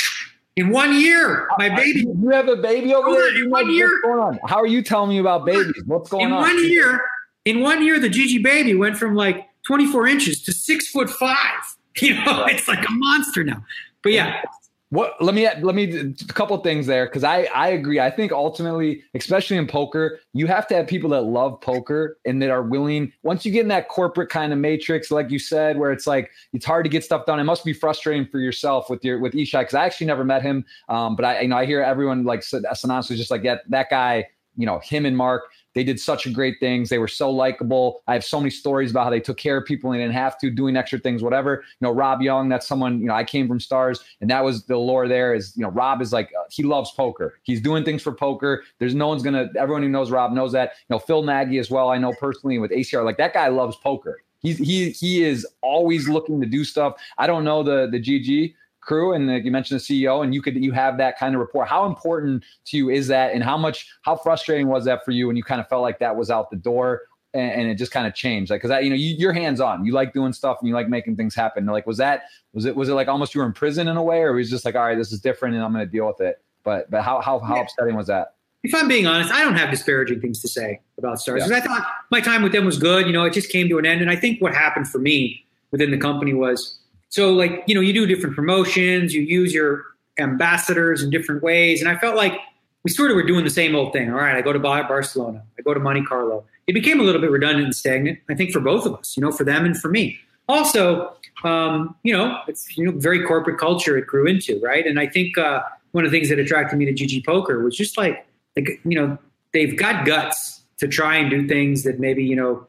In one year, my uh, baby. You have a baby over there. In one year. What's going on? How are you telling me about babies? What's going in on? In one year, in one year, the GG baby went from like 24 inches to six foot five. [LAUGHS] You know, it's like a monster now. But yeah. What let me let me a couple things there because I I agree. I think ultimately, especially in poker, you have to have people that love poker and that are willing. Once you get in that corporate kind of matrix, like you said, where it's like it's hard to get stuff done. It must be frustrating for yourself with your with Isai because I actually never met him. Um, but I you know I hear everyone like Sanaz was just like yeah that guy. You know him and Mark they did such great things. They were so likable. I have so many stories about how they took care of people and didn't have to, doing extra things, whatever. You know, Rob Young, that's someone, you know, I came from stars and that was the lore there is, you know, Rob is like, uh, he loves poker. He's doing things for poker. There's no one's going to, everyone who knows Rob knows that. You know, Phil Nagy as well. I know personally with ACR, like that guy loves poker. He's, he, he is always looking to do stuff. I don't know the, the GG, crew and like you mentioned the CEO and you could you have that kind of report how important to you is that and how much how frustrating was that for you when you kind of felt like that was out the door and, and it just kind of changed like because you know you, are hands on you like doing stuff and you like making things happen like was that was it was it like almost you were in prison in a way or was just like all right this is different and I'm going to deal with it but but how how, how yeah. upsetting was that if I'm being honest, I don't have disparaging things to say about stars because yeah. I thought my time with them was good. You know, it just came to an end, and I think what happened for me within the company was so like, you know, you do different promotions, you use your ambassadors in different ways. And I felt like we sort of were doing the same old thing. All right, I go to Barcelona, I go to Monte Carlo. It became a little bit redundant and stagnant, I think, for both of us, you know, for them and for me. Also, um, you know, it's you know very corporate culture it grew into, right? And I think uh, one of the things that attracted me to GG Poker was just like, like you know, they've got guts to try and do things that maybe you know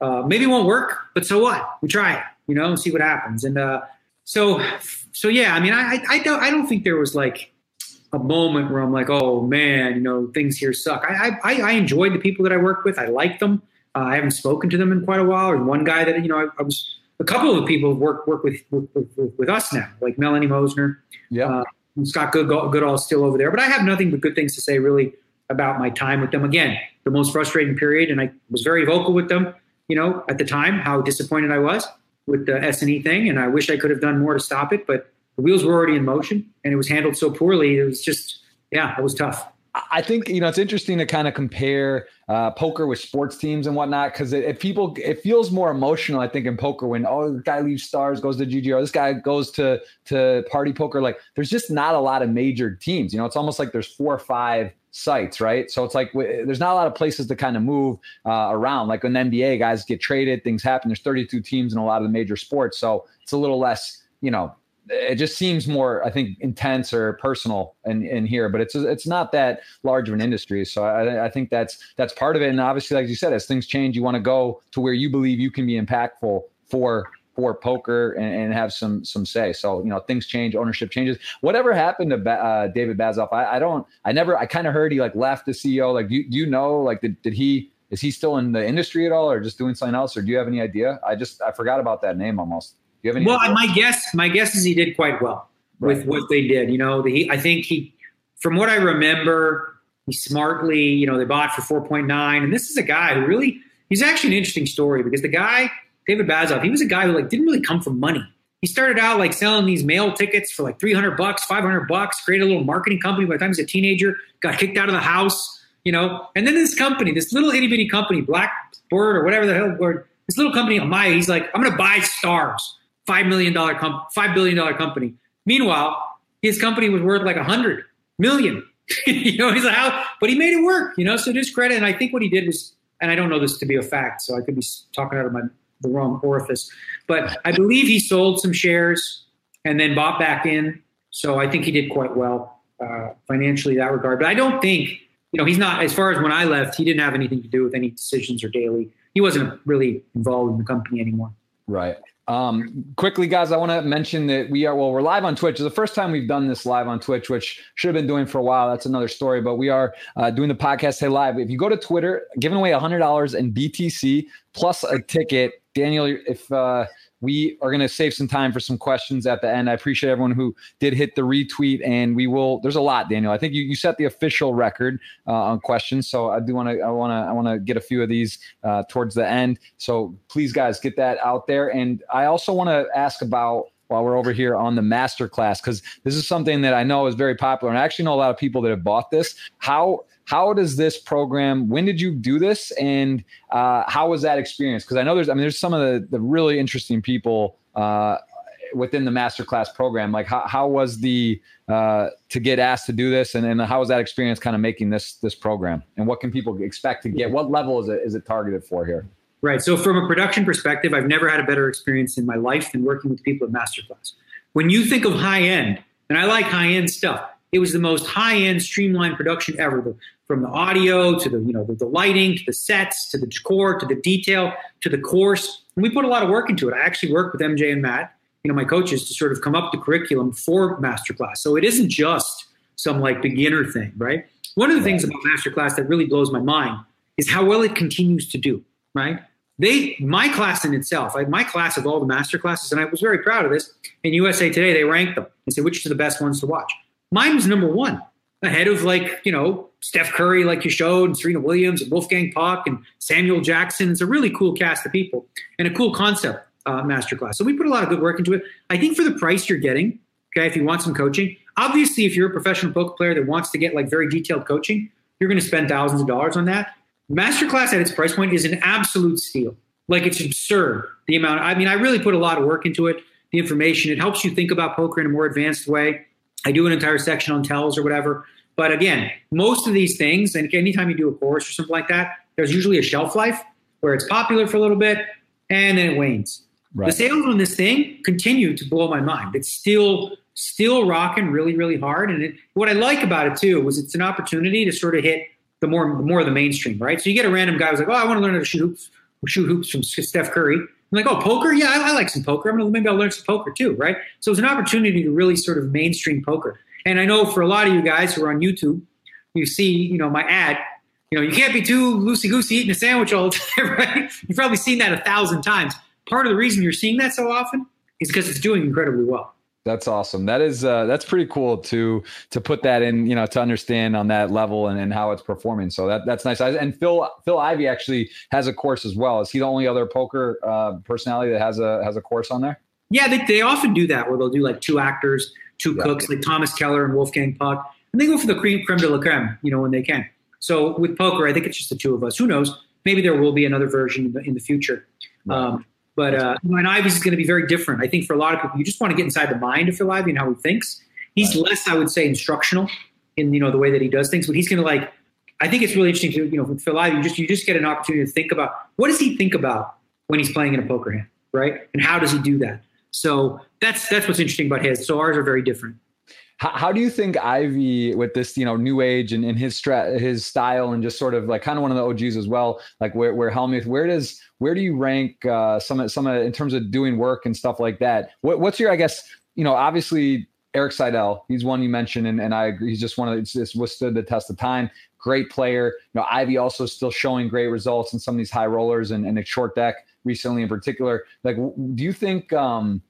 uh, maybe won't work, but so what? We try it you know, and see what happens. And uh, so, so yeah, I mean, I, I don't, I don't think there was like a moment where I'm like, oh man, you know, things here suck. I, I, I enjoyed the people that I worked with. I liked them. Uh, I haven't spoken to them in quite a while. Or one guy that you know, I, I was a couple of people work work with with, with, with us now, like Melanie Mosner. Yeah. Uh, Scott Good, Goodall still over there, but I have nothing but good things to say really about my time with them. Again, the most frustrating period, and I was very vocal with them. You know, at the time, how disappointed I was with the S and E thing, and I wish I could have done more to stop it. But the wheels were already in motion, and it was handled so poorly. It was just, yeah, it was tough. I think you know it's interesting to kind of compare uh, poker with sports teams and whatnot because if people it feels more emotional. I think in poker when oh the guy leaves stars goes to GGR, this guy goes to to party poker. Like there's just not a lot of major teams. You know, it's almost like there's four or five sites, right? So it's like there's not a lot of places to kind of move uh, around. Like in NBA, guys get traded, things happen. There's 32 teams in a lot of the major sports, so it's a little less, you know. It just seems more, I think, intense or personal in, in here, but it's it's not that large of an industry. So I, I think that's that's part of it. And obviously, like you said, as things change, you want to go to where you believe you can be impactful for for poker and, and, have some some say. So you know things change, ownership changes. Whatever happened to uh, David Baazov? I, I, don't. I never. I kind of heard he like left the CEO. Like, do you, do you know? Like, did, did he? Is he still in the industry at all, or just doing something else? Or do you have any idea? I just I forgot about that name almost. Do you have any? Well, idea? my guess my guess is he did quite well right. with what they did. You know, the, I think he, from what I remember, he smartly. You know, they bought for four point nine, and this is a guy who really. He's actually an interesting story because the guy David Baazov, he was a guy who like didn't really come from money. He started out like selling these mail tickets for like 300 bucks, 500 bucks, created a little marketing company by the time he was a teenager, got kicked out of the house, you know. And then this company, this little itty bitty company, Blackbird or whatever the hell word, this little company, Amaya, he's like, I'm going to buy stars, $5 million, com- $5 billion company. Meanwhile, his company was worth like a 100 million [LAUGHS] you know, he's like, how, but he made it work, you know, so just credit. And I think what he did was, and I don't know this to be a fact, so I could be talking out of my, the wrong orifice, but I believe he sold some shares and then bought back in. So I think he did quite well uh, financially that regard. But I don't think, you know, he's not, as far as when I left, he didn't have anything to do with any decisions or daily. He wasn't really involved in the company anymore. Right. Um, quickly, guys, I want to mention that we are, well, we're live on Twitch. It's the first time we've done this live on Twitch, which should have been doing for a while. That's another story, but we are uh, doing the podcast Hey Live. If you go to Twitter, giving away $100 in BTC plus a ticket. Daniel, if, uh, we are going to save some time for some questions at the end. I appreciate everyone who did hit the retweet, and we will. There's a lot, Daniel. I think you, you set the official record uh, on questions, so I do want to. I want to. I want to get a few of these uh, towards the end. So please, guys, get that out there. And I also want to ask about while we're over here on the master class because this is something that I know is very popular, and I actually know a lot of people that have bought this. How how does this program? When did you do this, and uh, how was that experience? Because I know there's, I mean, there's some of the the really interesting people uh, within the masterclass program. Like, how how was the uh, to get asked to do this, and, and how was that experience kind of making this this program? And what can people expect to get? What level is it is it targeted for here? Right. So, from a production perspective, I've never had a better experience in my life than working with people at Masterclass. When you think of high end, and I like high end stuff, it was the most high end streamlined production ever. The, from the audio to the you know the, the, lighting to the sets to the decor to the detail to the course. And we put a lot of work into it. I actually worked with MJ and Matt, you know, my coaches, to sort of come up the curriculum for masterclass. So it isn't just some like beginner thing, right? One of the things about masterclass that really blows my mind is how well it continues to do, right? They, my class in itself, like my class of all the master classes, and I was very proud of this. In USA Today, they ranked them and said which are the best ones to watch. Mine was number one, ahead of like you know Steph Curry, like you showed, and Serena Williams, and Wolfgang Puck, and Samuel Jackson. It's a really cool cast of people and a cool concept uh, masterclass. So we put a lot of good work into it. I think for the price you're getting, okay, if you want some coaching, obviously if you're a professional poker player that wants to get like very detailed coaching, you're going to spend thousands of dollars on that. Masterclass at its price point is an absolute steal. Like it's absurd the amount. I mean, I really put a lot of work into it. The information it helps you think about poker in a more advanced way. I do an entire section on tells or whatever. But again, most of these things, and anytime you do a course or something like that, there's usually a shelf life where it's popular for a little bit and then it wanes. Right. The sales on this thing continue to blow my mind. It's still still rocking really really hard. And it, what I like about it too was it's an opportunity to sort of hit the more more of the mainstream, right? So you get a random guy who's like, oh, I want to learn how to shoot hoops, shoot hoops from Steph Curry. I'm like, oh, poker? Yeah, I, I like some poker. I'm gonna maybe I'll learn some poker too, right? So it's an opportunity to really sort of mainstream poker. And I know for a lot of you guys who are on YouTube, you see, you know, my ad. You know, you can't be too loosey goosey eating a sandwich all [LAUGHS] the time, right? You've probably seen that a thousand times. Part of the reason you're seeing that so often is because it's doing incredibly well. That's awesome. That is uh, that's pretty cool to to put that in, you know, to understand on that level and, and how it's performing. So that that's nice. And Phil Phil Ivey actually has a course as well. Is he the only other poker uh, personality that has a has a course on there? Yeah, they, they often do that where they'll do like two actors, two yeah. cooks, like Thomas Keller and Wolfgang Puck, and they go for the cream creme de la creme, you know, when they can. So with poker, I think it's just the two of us. Who knows? Maybe there will be another version in the, in the future. Um, but uh, and Ivey's is going to be very different. I think for a lot of people, you just want to get inside the mind of Phil Ivey and how he thinks. He's right. less, I would say, instructional in you know the way that he does things, but he's going to like. I think it's really interesting to you know with Phil Ivey, you just you just get an opportunity to think about what does he think about when he's playing in a poker hand, right? And how does he do that? So that's that's what's interesting about his. So ours are very different. How, do you think Ivey, with this, you know, new age and, and his stra- his style, and just sort of like kind of one of the OGs as well, like where where Hellmuth, where does where do you rank uh, some some in terms of doing work and stuff like that? What, what's your, I guess, you know, obviously Erik Seidel, he's one you mentioned, and, and I agree. He's just one of it's just withstood the test of time. Great player. You know, Ivey also still showing great results in some of these high rollers and, and a short deck recently in particular. Like, do you think um,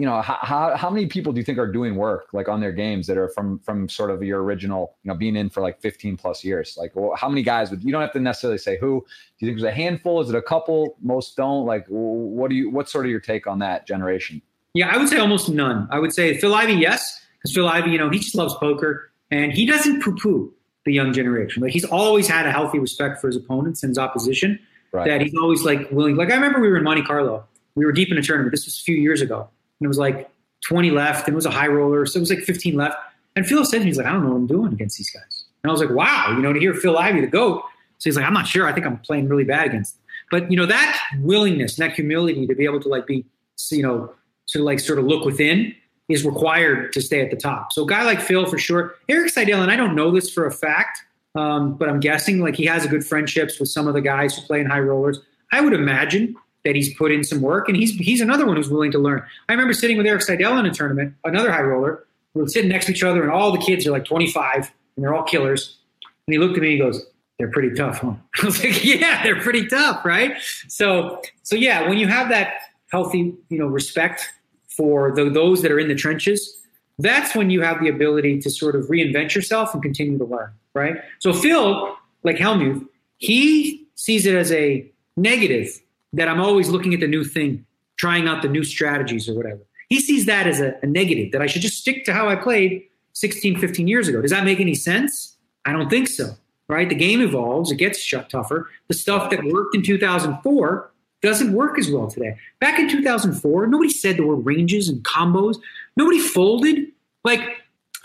you know how, how many people do you think are doing work like on their games that are from from sort of your original you know being in for like 15 plus years? Like well, how many guys would you don't have to necessarily say who. Do you think there's a handful? Is it a couple? Most don't? Like what do you what's sort of your take on that generation? Yeah i would say almost none. I would say phil ivey yes because phil ivey you know he just loves poker and he doesn't poo-poo the young generation. Like he's always had a healthy respect for his opponents and his opposition right. that he's always like willing like i remember we were in monte carlo. We were deep in a tournament. This was a few years ago and it was like 20 left and it was a high roller. So it was like 15 left. And Phil said to me, he's like, I don't know what I'm doing against these guys. And I was like, wow, you know, to hear Phil Ivey, the GOAT. So he's like, I'm not sure. I think I'm playing really bad against them. But, you know, that willingness and that humility to be able to like be, you know, to like sort of look within is required to stay at the top. So a guy like Phil for sure. Erik Seidel, and I don't know this for a fact, um, but I'm guessing like he has a good friendships with some of the guys who play in high rollers. I would imagine that he's put in some work, and he's he's another one who's willing to learn. I remember sitting with Erik Seidel in a tournament, another high roller. We were sitting next to each other, and all the kids are like 25, and they're all killers. And he looked at me, and he goes, "They're pretty tough, huh?" [LAUGHS] I was like, "Yeah, they're pretty tough, right?" So, so yeah, when you have that healthy, you know, respect for the, those that are in the trenches, that's when you have the ability to sort of reinvent yourself and continue to learn, right? So Phil, like Hellmuth, he sees it as a negative that I'm always looking at the new thing, trying out the new strategies or whatever. He sees that as a, a negative, that I should just stick to how I played 16, 15 years ago. Does that make any sense? I don't think so, right? The game evolves, it gets tougher. The stuff that worked in 2004 doesn't work as well today. Back in 2004, nobody said the word ranges and combos. Nobody folded. Like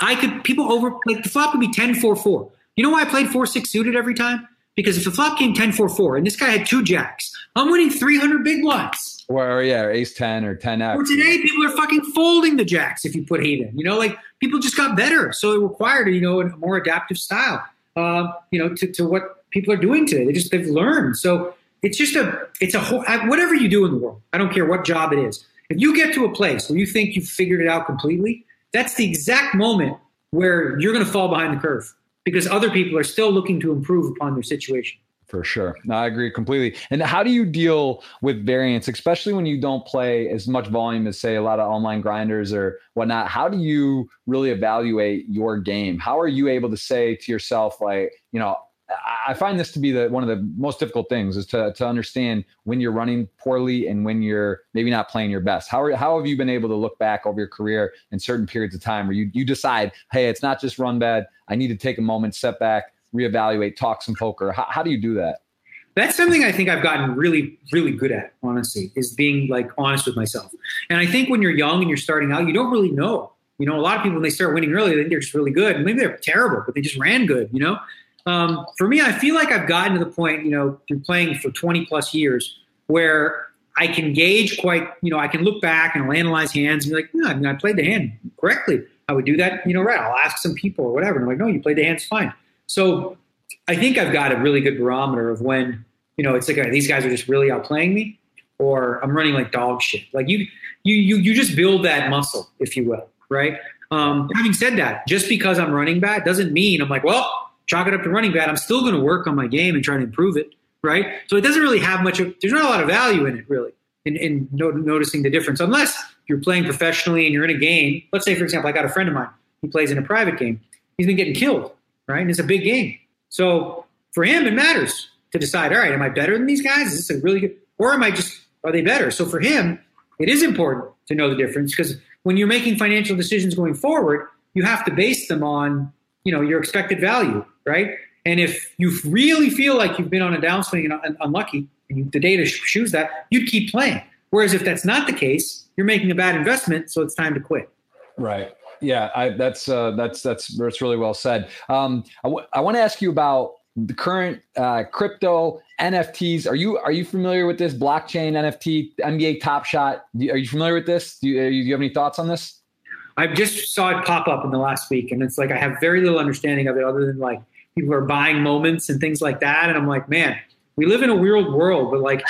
I could, people over, like the flop would be 10 4 4. You know why I played 4 6 suited every time? Because if the flop came 10 4 4 and this guy had two jacks, I'm winning 300 big blinds. Or, yeah, ace 10 or 10 X. Or today, people are fucking folding the jacks if you put eight in. You know, like people just got better. So it required, you know, a more adaptive style, uh, you know, to, to what people are doing today. They just, they've learned. So it's just a, it's a whole, whatever you do in the world, I don't care what job it is. If you get to a place where you think you've figured it out completely, that's the exact moment where you're going to fall behind the curve because other people are still looking to improve upon their situation. For sure. No, I agree completely. And how do you deal with variance, especially when you don't play as much volume as, say, a lot of online grinders or whatnot? How do you really evaluate your game? How are you able to say to yourself, like, you know, I find this to be the one of the most difficult things is to to understand when you're running poorly and when you're maybe not playing your best. How are, how have you been able to look back over your career in certain periods of time where you you decide, hey, it's not just run bad. I need to take a moment, step back, reevaluate, talk some poker. How, how do you do that? That's something I think I've gotten really, really good at, honestly, is being like honest with myself. And I think when you're young and you're starting out, you don't really know. You know, a lot of people when they start winning early, they think they're just really good. Maybe they're terrible, but they just ran good, you know? Um, for me, I feel like I've gotten to the point, you know, through playing for 20 plus years where I can gauge quite, you know, I can look back and I'll analyze hands and be like, no, I, mean, I played the hand correctly. I would do that, you know, right. I'll ask some people or whatever. And I'm like, no, you played the hands fine. So I think I've got a really good barometer of when, you know, it's like, these guys are just really outplaying me or I'm running like dog shit. Like you, you, you, you just build that muscle, if you will. Right. Um, having said that, just because I'm running bad doesn't mean I'm like, well, chalk it up to running bad. I'm still going to work on my game and try to improve it, right? So it doesn't really have much of, there's not a lot of value in it, really, in, in no, noticing the difference, unless you're playing professionally and you're in a game. Let's say, for example, I got a friend of mine who plays in a private game. He's been getting killed, right? And it's a big game. So for him, it matters to decide, all right, am I better than these guys? Is this a really good, or am I just, are they better? So for him, it is important to know the difference because when you're making financial decisions going forward, you have to base them on, you know, your expected value right? And if you really feel like you've been on a downswing and unlucky, and the data shows that, you'd keep playing. Whereas if that's not the case, you're making a bad investment, so it's time to quit. Right. Yeah, I, that's uh, that's that's that's really well said. Um, I, w- I want to ask you about the current uh, crypto NFTs. Are you are you familiar with this blockchain NFT NBA Top Shot? Are you familiar with this? Do you, do you have any thoughts on this? I just saw it pop up in the last week, and it's like I have very little understanding of it, other than like people are buying moments and things like that. And I'm like, man, we live in a weird world, but like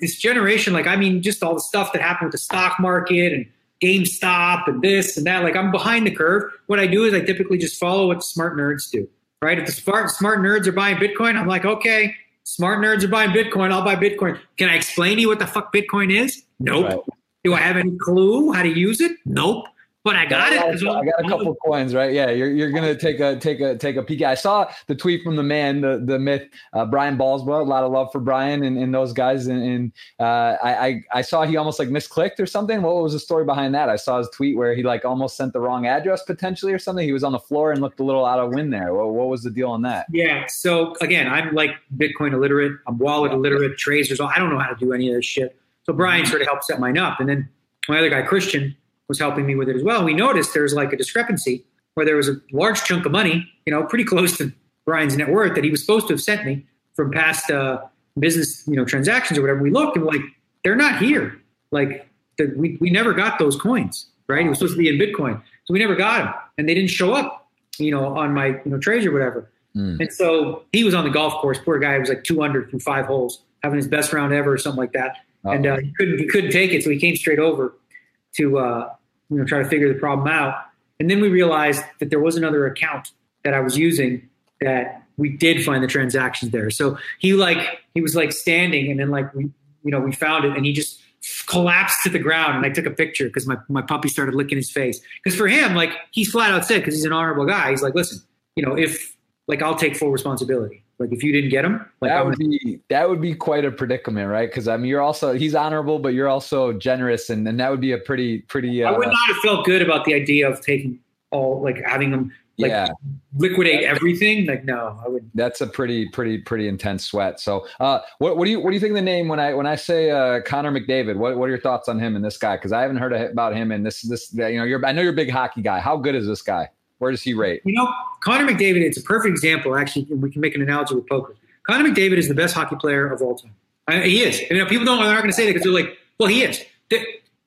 this generation, like, I mean, just all the stuff that happened with the stock market and GameStop and this and that. Like, I'm behind the curve. What I do is I typically just follow what smart nerds do, right? If the smart, smart nerds are buying Bitcoin, I'm like, okay, smart nerds are buying Bitcoin. I'll buy Bitcoin. Can I explain to you what the fuck Bitcoin is? Nope. Right. Do I have any clue how to use it? Nope but I got I it. Got, I got a couple of coins, right? Yeah, you're, you're gonna take a take a take a peek. I saw the tweet from the man, the the myth, uh, Brian Balsbaugh. A lot of love for Brian and, and those guys. And, and uh, I, I, I saw he almost like misclicked or something. What was the story behind that? I saw his tweet where he like almost sent the wrong address potentially or something. He was on the floor and looked a little out of wind there. What, what was the deal on that? Yeah. So again, I'm like Bitcoin illiterate. I'm wallet illiterate. Tracers. I don't know how to do any of this shit. So Brian sort of helped set mine up, and then my other guy Christian was helping me with it as well. We noticed there's like a discrepancy where there was a large chunk of money, you know, pretty close to Brian's net worth that he was supposed to have sent me from past uh, business, you know, transactions or whatever. We looked and we're like, they're not here. Like the, we, we never got those coins, right? It was supposed to be in Bitcoin. So we never got them and they didn't show up, you know, on my, you know, trades or whatever. Mm. And so he was on the golf course. Poor guy he was like two under through five holes, having his best round ever or something like that. Uh-oh. And uh, he couldn't he couldn't take it, so he came straight over to uh, you know try to figure the problem out. And then we realized that there was another account that I was using that we did find the transactions there. So he like he was like standing, and then like we you know we found it, and he just collapsed to the ground and I took a picture because my, my puppy started licking his face. Because for him, like he's flat out said, because he's an honorable guy, he's like, listen, you know, if like I'll take full responsibility. Like if you didn't get him, like that would be that would be quite a predicament, right? Because I mean, you're also he's honorable, but you're also generous, and, and that would be a pretty pretty. Uh, I would not have felt good about the idea of taking all like having them like yeah. liquidate everything. Like no, I would. That's a pretty pretty pretty intense sweat. So, uh, what what do you what do you think of the name when I when I say uh, Connor McDavid? What what are your thoughts on him and this guy? Because I haven't heard about him and this this you know you're I know you're a big hockey guy. How good is this guy? Where does he rate? You know, Connor McDavid, it's a perfect example. Actually, we can make an analogy with poker. Connor McDavid is the best hockey player of all time. I he is. And, you know, people don't, they're not going to say that because they're like, well, he is.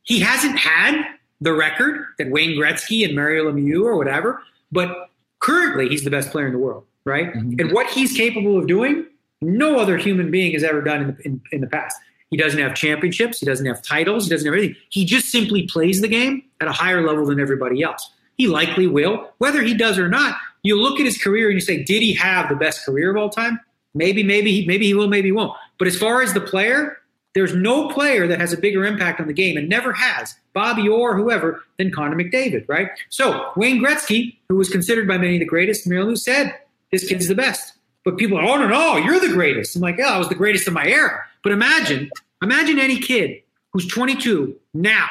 He hasn't had the record that Wayne Gretzky and Mario Lemieux or whatever, but currently he's the best player in the world, right? Mm-hmm. And what he's capable of doing, no other human being has ever done in the, in, in the past. He doesn't have championships. He doesn't have titles. He doesn't have anything. He just simply plays the game at a higher level than everybody else. He likely will. Whether he does or not, you look at his career and you say, did he have the best career of all time? Maybe, maybe, he, maybe he will, maybe he won't. But as far as the player, there's no player that has a bigger impact on the game and never has, Bobby Orr, whoever, than Connor McDavid, right? So Wayne Gretzky, who was considered by many the greatest, Lou said, this kid's the best. But people are, oh, no, no, you're the greatest. I'm like, yeah, I was the greatest of my era. But imagine, imagine any kid who's 22 now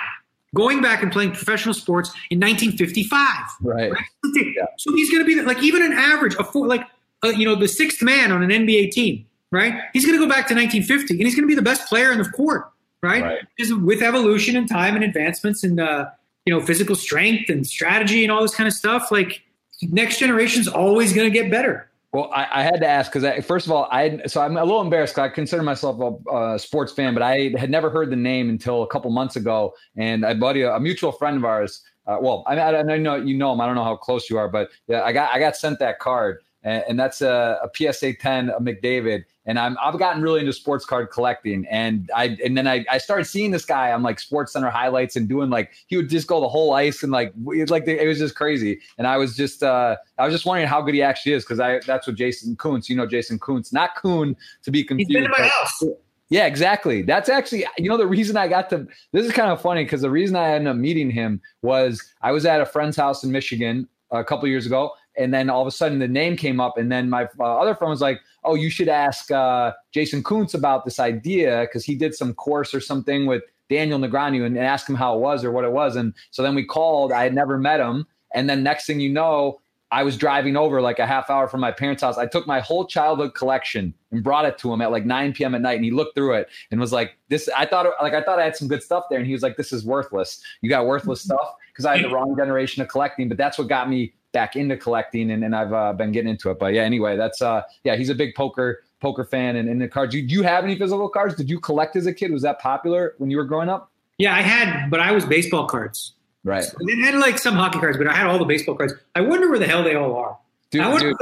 going back and playing professional sports in 1955. Right. right? Yeah. So he's going to be like even an average of four, like uh, you know the sixth man on an NBA team, right? He's going to go back to 1950 and he's going to be the best player in the court, right? right. Just with evolution and time and advancements and uh, you know physical strength and strategy and all this kind of stuff. Like next generation's always going to get better. Well, I, I, had to ask because first of all, I so I'm a little embarrassed. Because I consider myself a, a, sports fan, but I had never heard the name until a couple months ago. And a buddy, a mutual friend of ours, uh, well, I, I, I know you know him. I don't know how close you are, but yeah, I got I got sent that card, and, and that's a, a, PSA 10 of McDavid. And I'm I've gotten really into sports card collecting, and I and then I, I started seeing this guy on like Sports Center highlights and doing like he would just go the whole ice and like it, like it was just crazy. And I was just uh, I was just wondering how good he actually is because I that's what Jason Koons, you know Jason Koons, not Coon to be confused. He's been in my house. Yeah, exactly. That's actually, you know, the reason I got to, this is kind of funny because the reason I ended up meeting him was I was at a friend's house in Michigan a couple years ago and then all of a sudden the name came up and then my uh, other friend was like oh you should ask uh, jason koons about this idea because he did some course or something with daniel negreanu and, and ask him how it was or what it was and so then we called i had never met him and then next thing you know I was driving over like a half hour from my parents' house. I took my whole childhood collection and brought it to him at like 9 p.m. at night, and he looked through it and was like, "This." I thought like I thought I had some good stuff there, and he was like, "This is worthless. You got worthless [LAUGHS] stuff." Because I had the wrong generation of collecting, but that's what got me back into collecting and, and I've uh, been getting into it. But yeah, anyway, that's uh yeah, he's a big poker poker fan and in the cards. Do you, do you have any physical cards? Did you collect as a kid? Was that popular when you were growing up? Yeah, I had, but I was baseball cards. Right. So I had like some hockey cards, but I had all the baseball cards. I wonder where the hell they all are. Dude,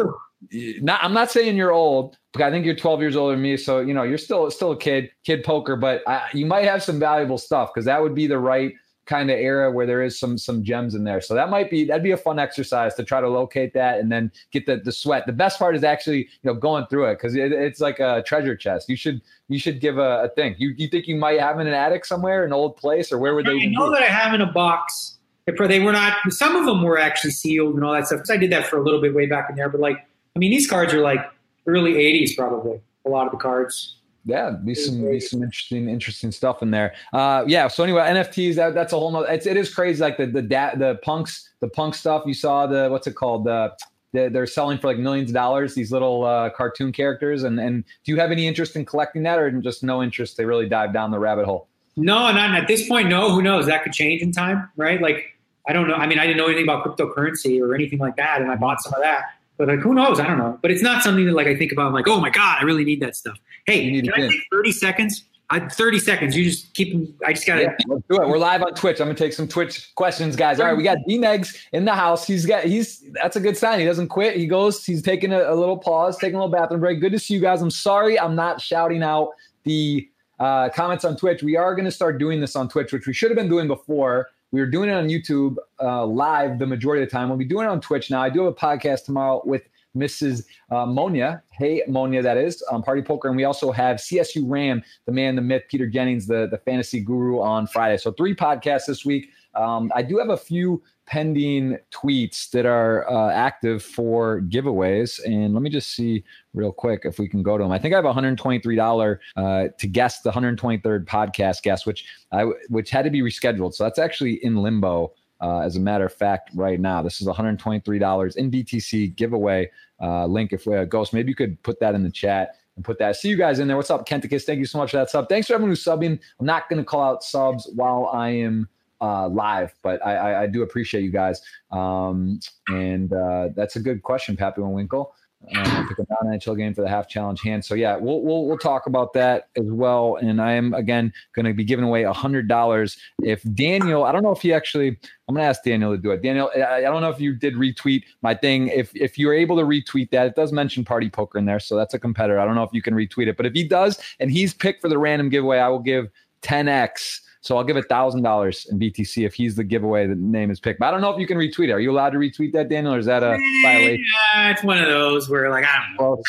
dude not, I'm not saying you're old, but I think you're 12 years older than me. So, you know, you're still still a kid, kid poker, but I, you might have some valuable stuff because that would be the right kind of era where there is some some gems in there. So that might be that'd be a fun exercise to try to locate that and then get the the sweat. The best part is actually you know going through it because it, it's like a treasure chest. You should you should give a, a thing. You you think you might have in an attic somewhere, an old place, or where would they? I know be? that I have in a box. They were not. Some of them were actually sealed and all that stuff. Because I did that for a little bit way back in there. But like, I mean, these cards are like early '80s, probably. A lot of the cards yeah, be some be some interesting interesting stuff in there. Uh, yeah. So anyway, NFTs that, that's a whole nother. It's, it is crazy. Like the the da- the punks the punk stuff. You saw the what's it called the. They're selling for like millions of dollars. These little uh, cartoon characters, and and do you have any interest in collecting that, or just no interest? They really dive down the rabbit hole. No, not at this point. No, who knows? That could change in time, right? Like I don't know. I mean, I didn't know anything about cryptocurrency or anything like that, and I bought some of that. But like, who knows? I don't know. But it's not something that like I think about. I'm like, oh my god, I really need that stuff. Hey, can I take 30 seconds? I, 30 seconds. You just keep. I just gotta. Yeah, let's do it. We're live on Twitch. I'm gonna take some Twitch questions, guys. All right, we got D Negs in the house. He's got. He's. That's a good sign. He doesn't quit. He goes. He's taking a, a little pause, taking a little bathroom break. Good to see you guys. I'm sorry, I'm not shouting out the uh, comments on Twitch. We are going to start doing this on Twitch, which we should have been doing before. We were doing it on YouTube uh, live the majority of the time. We'll be doing it on Twitch now. I do have a podcast tomorrow with Mrs. Uh, Monia. Hey, Monia, that is um, Party Poker. And we also have CSU Ram, the man, the myth, Peter Jennings, the, the fantasy guru on Friday. So three podcasts this week. Um, I do have a few pending tweets that are uh, active for giveaways. And let me just see real quick if we can go to them. I think I have $123 uh, to guess the 123rd podcast guest, which I which had to be rescheduled. So that's actually in limbo. Uh, as a matter of fact, right now, this is $123 in BTC giveaway uh, link. If we uh, Ghost, maybe you could put that in the chat and put that. See you guys in there. What's up, Kenticus? Thank you so much for that sub. Thanks for everyone who's subbing. I'm not going to call out subs while I am uh, live, but I, I, I, do appreciate you guys. Um, and uh, that's a good question, Pappy Winkle. Um, pick a non-NHL game for the half challenge hand. So yeah, we'll we'll we'll talk about that as well. And I am again going to be giving away a hundred dollars if Daniel. I don't know if he actually. I'm going to ask Daniel to do it. Daniel, I, I don't know if you did retweet my thing. If if you're able to retweet that, it does mention Party Poker in there, so that's a competitor. I don't know if you can retweet it, but if he does and he's picked for the random giveaway, I will give 10x so I'll give a thousand dollars in BTC if he's the giveaway. The name is picked. But I don't know if you can retweet it. Are you allowed to retweet that, Daniel, or is that a violation? Yeah, it's one of those where like I don't know.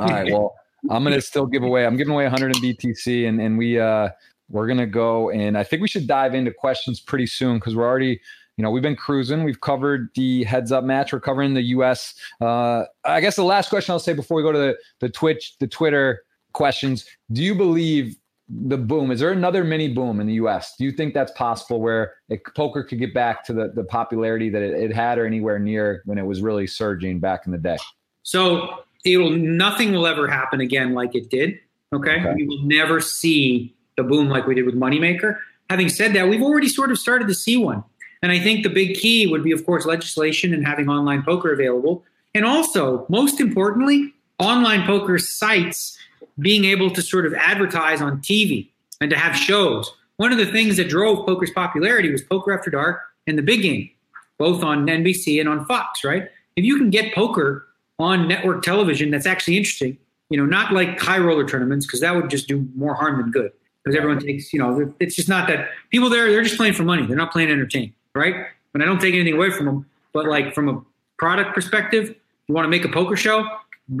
all right. Well, I'm gonna [LAUGHS] still give away. I'm giving away 100 in BTC, and and we uh we're gonna go and I think we should dive into questions pretty soon because we're already you know, we've been cruising. We've covered the heads up match. We're covering the U.S. Uh, I guess the last question I'll say before we go to the, the Twitch, the Twitter questions. Do you believe the boom? Is there another mini boom in the U.S.? Do you think that's possible where it, poker could get back to the, the popularity that it, it, had or anywhere near when it was really surging back in the day? So it'll nothing will ever happen again like it did. Okay, okay. we will never see the boom like we did with Moneymaker. Having said that, we've already sort of started to see one, and I think the big key would be, of course, legislation and having online poker available, and also most importantly, online poker sites being able to sort of advertise on TV and to have shows. One of the things that drove poker's popularity was Poker After Dark and The Big Game, both on NBC and on Fox, right? If you can get poker on network television that's actually interesting, you know, not like high roller tournaments, because that would just do more harm than good. Because everyone takes, you know, it's just not that people there, they're just playing for money. They're not playing to entertain, right? And I don't take anything away from them. But like from a product perspective, you want to make a poker show,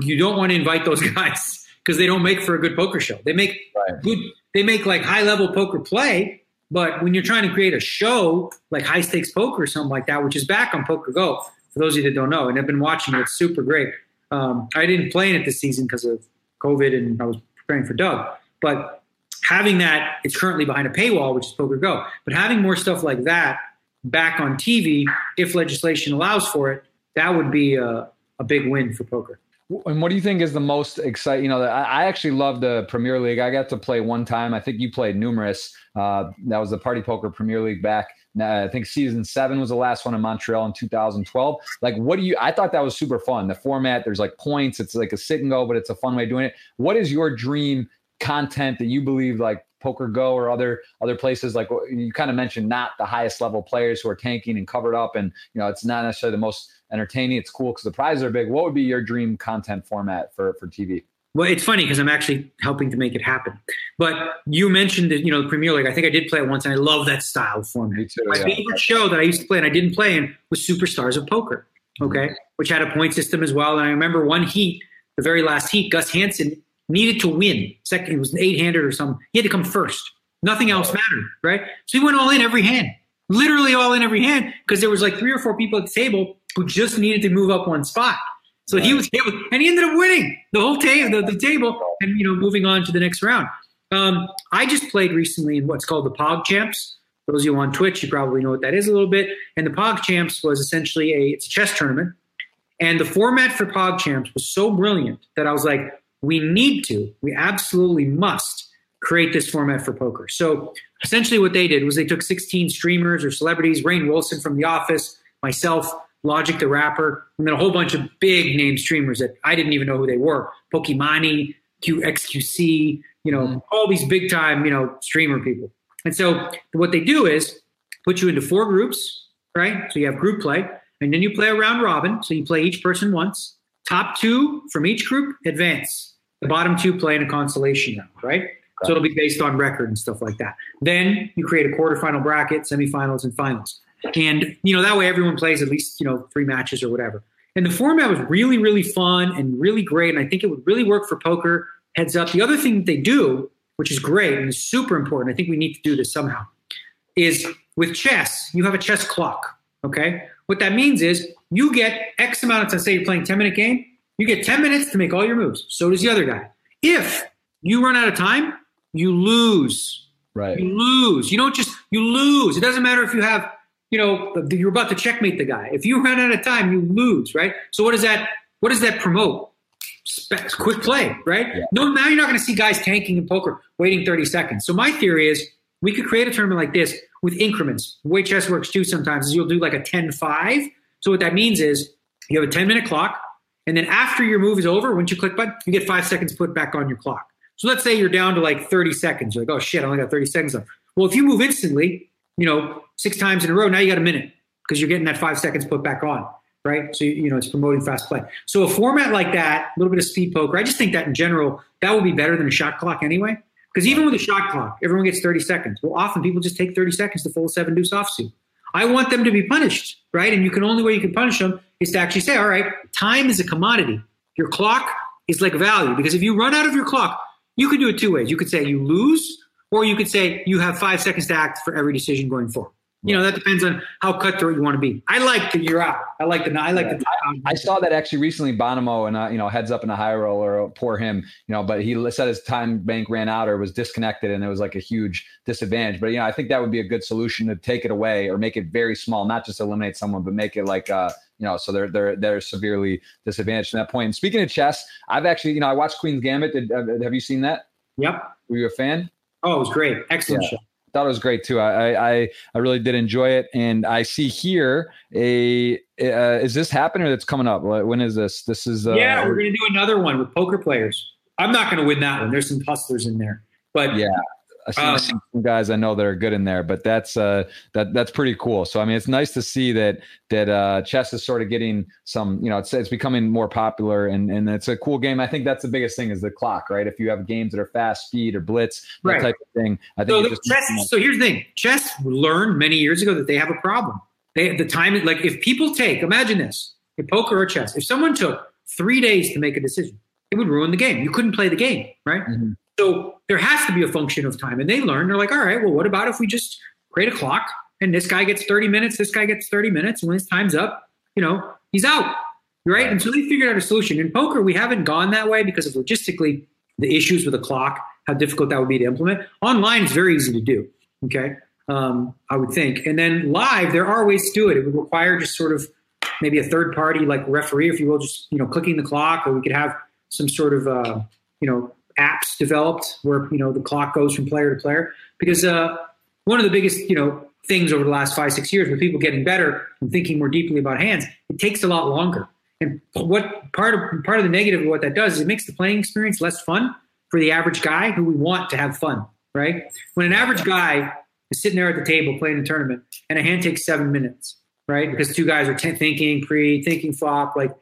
you don't want to invite those [LAUGHS] guys because they don't make for a good poker show. They make right. good, they make like high level poker play, but when you're trying to create a show like high stakes poker or something like that, which is back on Poker Go, for those of you that don't know, and have been watching it, it's super great. Um, I didn't play in it this season because of COVID and I was preparing for Doug, but having that, it's currently behind a paywall, which is Poker Go, but having more stuff like that back on TV, if legislation allows for it, that would be a, a big win for poker. And what do you think is the most exciting? You know, I, actually love the Premier League. I got to play one time. I think you played numerous. Uh, that was the Party Poker Premier League back. Uh, I think season seven was the last one in Montreal in 2012. Like, what do you? I thought that was super fun. The format, there's like points. It's like a sit and go, but it's a fun way of doing it. What is your dream content that you believe like Poker Go or other other places like you kind of mentioned not the highest level players who are tanking and covered up and you know it's not necessarily the most entertaining. It's cool because the prizes are big. What would be your dream content format for for TV? Well, it's funny because I'm actually helping to make it happen. But you mentioned that, you know, the Premier League. I think I did play it once, and I love that style format. Me too, My yeah. favorite show that I used to play and I didn't play in was Superstars of Poker, okay, mm-hmm. which had a point system as well. And I remember one heat, the very last heat, Gus Hansen needed to win. Second, it was an eight-handed or something. He had to come first. Nothing else mattered, right? So he went all in every hand, literally all in every hand, because there was like three or four people at the table who just needed to move up one spot. So he was able, and he ended up winning the whole table, the, the, table, and you know, moving on to the next round. Um, I just played recently in what's called the PogChamps. For those of you on Twitch, you probably know what that is a little bit. And the PogChamps was essentially a it's a chess tournament, and the format for PogChamps was so brilliant that I was like, we need to, we absolutely must create this format for poker. So essentially what they did was they took 16 streamers or celebrities, Rainn Wilson from The Office, myself, Logic the Rapper, and then a whole bunch of big name streamers that I didn't even know who they were. Pokimane, QXQC, you know, mm-hmm. all these big time, you know, streamer people. And so what they do is put you into four groups, right? So you have group play, and then you play a round robin. So you play each person once. Top two from each group advance. The bottom two play in a consolation round, right? So it'll be based on record and stuff like that. Then you create a quarterfinal bracket, semifinals, and finals. And you know that way everyone plays at least you know three matches or whatever. And the format was really really fun and really great. And I think it would really work for poker. Heads up. The other thing that they do, which is great and is super important, I think we need to do this somehow, is with chess you have a chess clock. Okay, what that means is you get X amount of time. Say you're playing 10 minute game, you get 10 minutes to make all your moves. So does the other guy. If you run out of time, you lose. Right. You lose. You don't just you lose. It doesn't matter if you have, you know, you're about to checkmate the guy. If you run out of time, you lose, right? So what does that what does that promote? Quick play, right? Yeah. No, now you're not going to see guys tanking in poker, waiting 30 seconds. So my theory is we could create a tournament like this with increments. The way chess works too sometimes is you'll do like a 10-5. So what that means is you have a 10 minute clock, and then after your move is over, once you click button, you get five seconds put back on your clock. So let's say you're down to like 30 seconds. You're like, oh shit, I only got 30 seconds left. Well, if you move instantly, you know, six times in a row, now you got a minute because you're getting that five seconds put back on, right? So, you know, it's promoting fast play. So a format like that, a little bit of speed poker, I just think that in general, that would be better than a shot clock anyway. Because even with a shot clock, everyone gets 30 seconds. Well, often people just take 30 seconds to fold seven deuce offsuit. I want them to be punished, right? And you can only way you can punish them is to actually say, all right, time is a commodity. Your clock is like value because if you run out of your clock, you could do it two ways. You could say you lose, or you could say you have five seconds to act for every decision going forward. You know, that depends on how cutthroat you want to be. I like the you're out. I like the I like the. I, I saw that actually recently. Bonomo and uh, you know heads up in a high roller. Or poor him. You know, but he said his time bank ran out or was disconnected, and it was like a huge disadvantage. But you know, I think that would be a good solution to take it away or make it very small, not just eliminate someone, but make it like uh, you know, so they're they're they're severely disadvantaged from that point. And speaking of chess, I've actually you know I watched Queen's Gambit. Did, uh, have you seen that? Yep. Were you a fan? Oh, it was great. Excellent yeah. show thought it was great too. I, I I really did enjoy it, and I see here a uh, is this happening or that's coming up? When is this? This is uh, yeah, we're gonna do another one with poker players. I'm not gonna win that one. There's some hustlers in there, but yeah, I see um, some guys I know that are good in there, but that's uh, that that's pretty cool. So I mean, it's nice to see that that uh, chess is sort of getting some, you know, it's it's becoming more popular, and and it's a cool game. I think that's the biggest thing is the clock, right? If you have games that are fast, speed, or blitz, that right. type of thing, I think. So, chess, so here's the thing: chess learned many years ago that they have a problem. They the time like if people take imagine this in poker or chess, if someone took three days to make a decision, it would ruin the game. You couldn't play the game, right? Mm-hmm. So there has to be a function of time. And they learn, they're like, all right, well, what about if we just create a clock and this guy gets 30 minutes, this guy gets 30 minutes, and when his time's up, you know, he's out. Right. And so they figured out a solution. In poker, we haven't gone that way because of logistically the issues with the clock, how difficult that would be to implement. Online is very easy to do. Okay. Um, I would think. And then live, there are ways to do it. It would require just sort of maybe a third party like referee, if you will, just you know, clicking the clock, or we could have some sort of uh, you know apps developed where you know the clock goes from player to player. Because uh, one of the biggest you know things over the last five six years with people getting better and thinking more deeply about hands it takes a lot longer. And what part of part of the negative of what that does is it makes the playing experience less fun for the average guy who we want to have fun right? When an average guy is sitting there at the table playing a tournament and a hand takes seven minutes right? Because two guys are t- thinking pre thinking flop like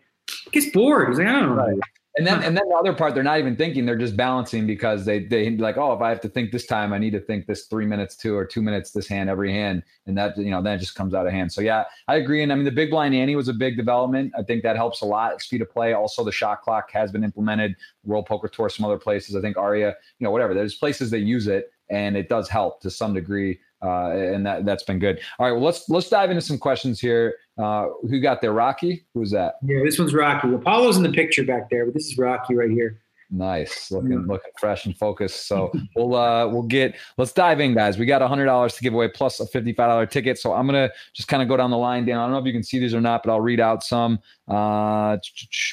gets bored he's like i don't know. Right. And then, and then the other part, they're not even thinking; they're just balancing because they they like, oh, if I have to think this time, I need to think this three minutes too, or two minutes this hand every hand, and that you know then it just comes out of hand. So yeah, I agree. And I mean, the big blind ante was a big development. I think that helps a lot. Speed of play, also the shot clock has been implemented. World Poker Tour, some other places. I think Aria, you know, whatever. There's places that use it, and it does help to some degree. Uh, and that that's been good. All right, well let's let's dive into some questions here. Uh, who got there? Rocky? Who's that? Yeah, this one's Rocky. Apollo's in the picture back there, but this is Rocky right here. Nice, looking yeah. looking fresh and focused. So we'll uh we'll get let's dive in, guys. We got a hundred dollars to give away plus a fifty five dollar ticket. So I'm gonna just kind of go down the line, Dan. I don't know if you can see these or not, but I'll read out some. Uh,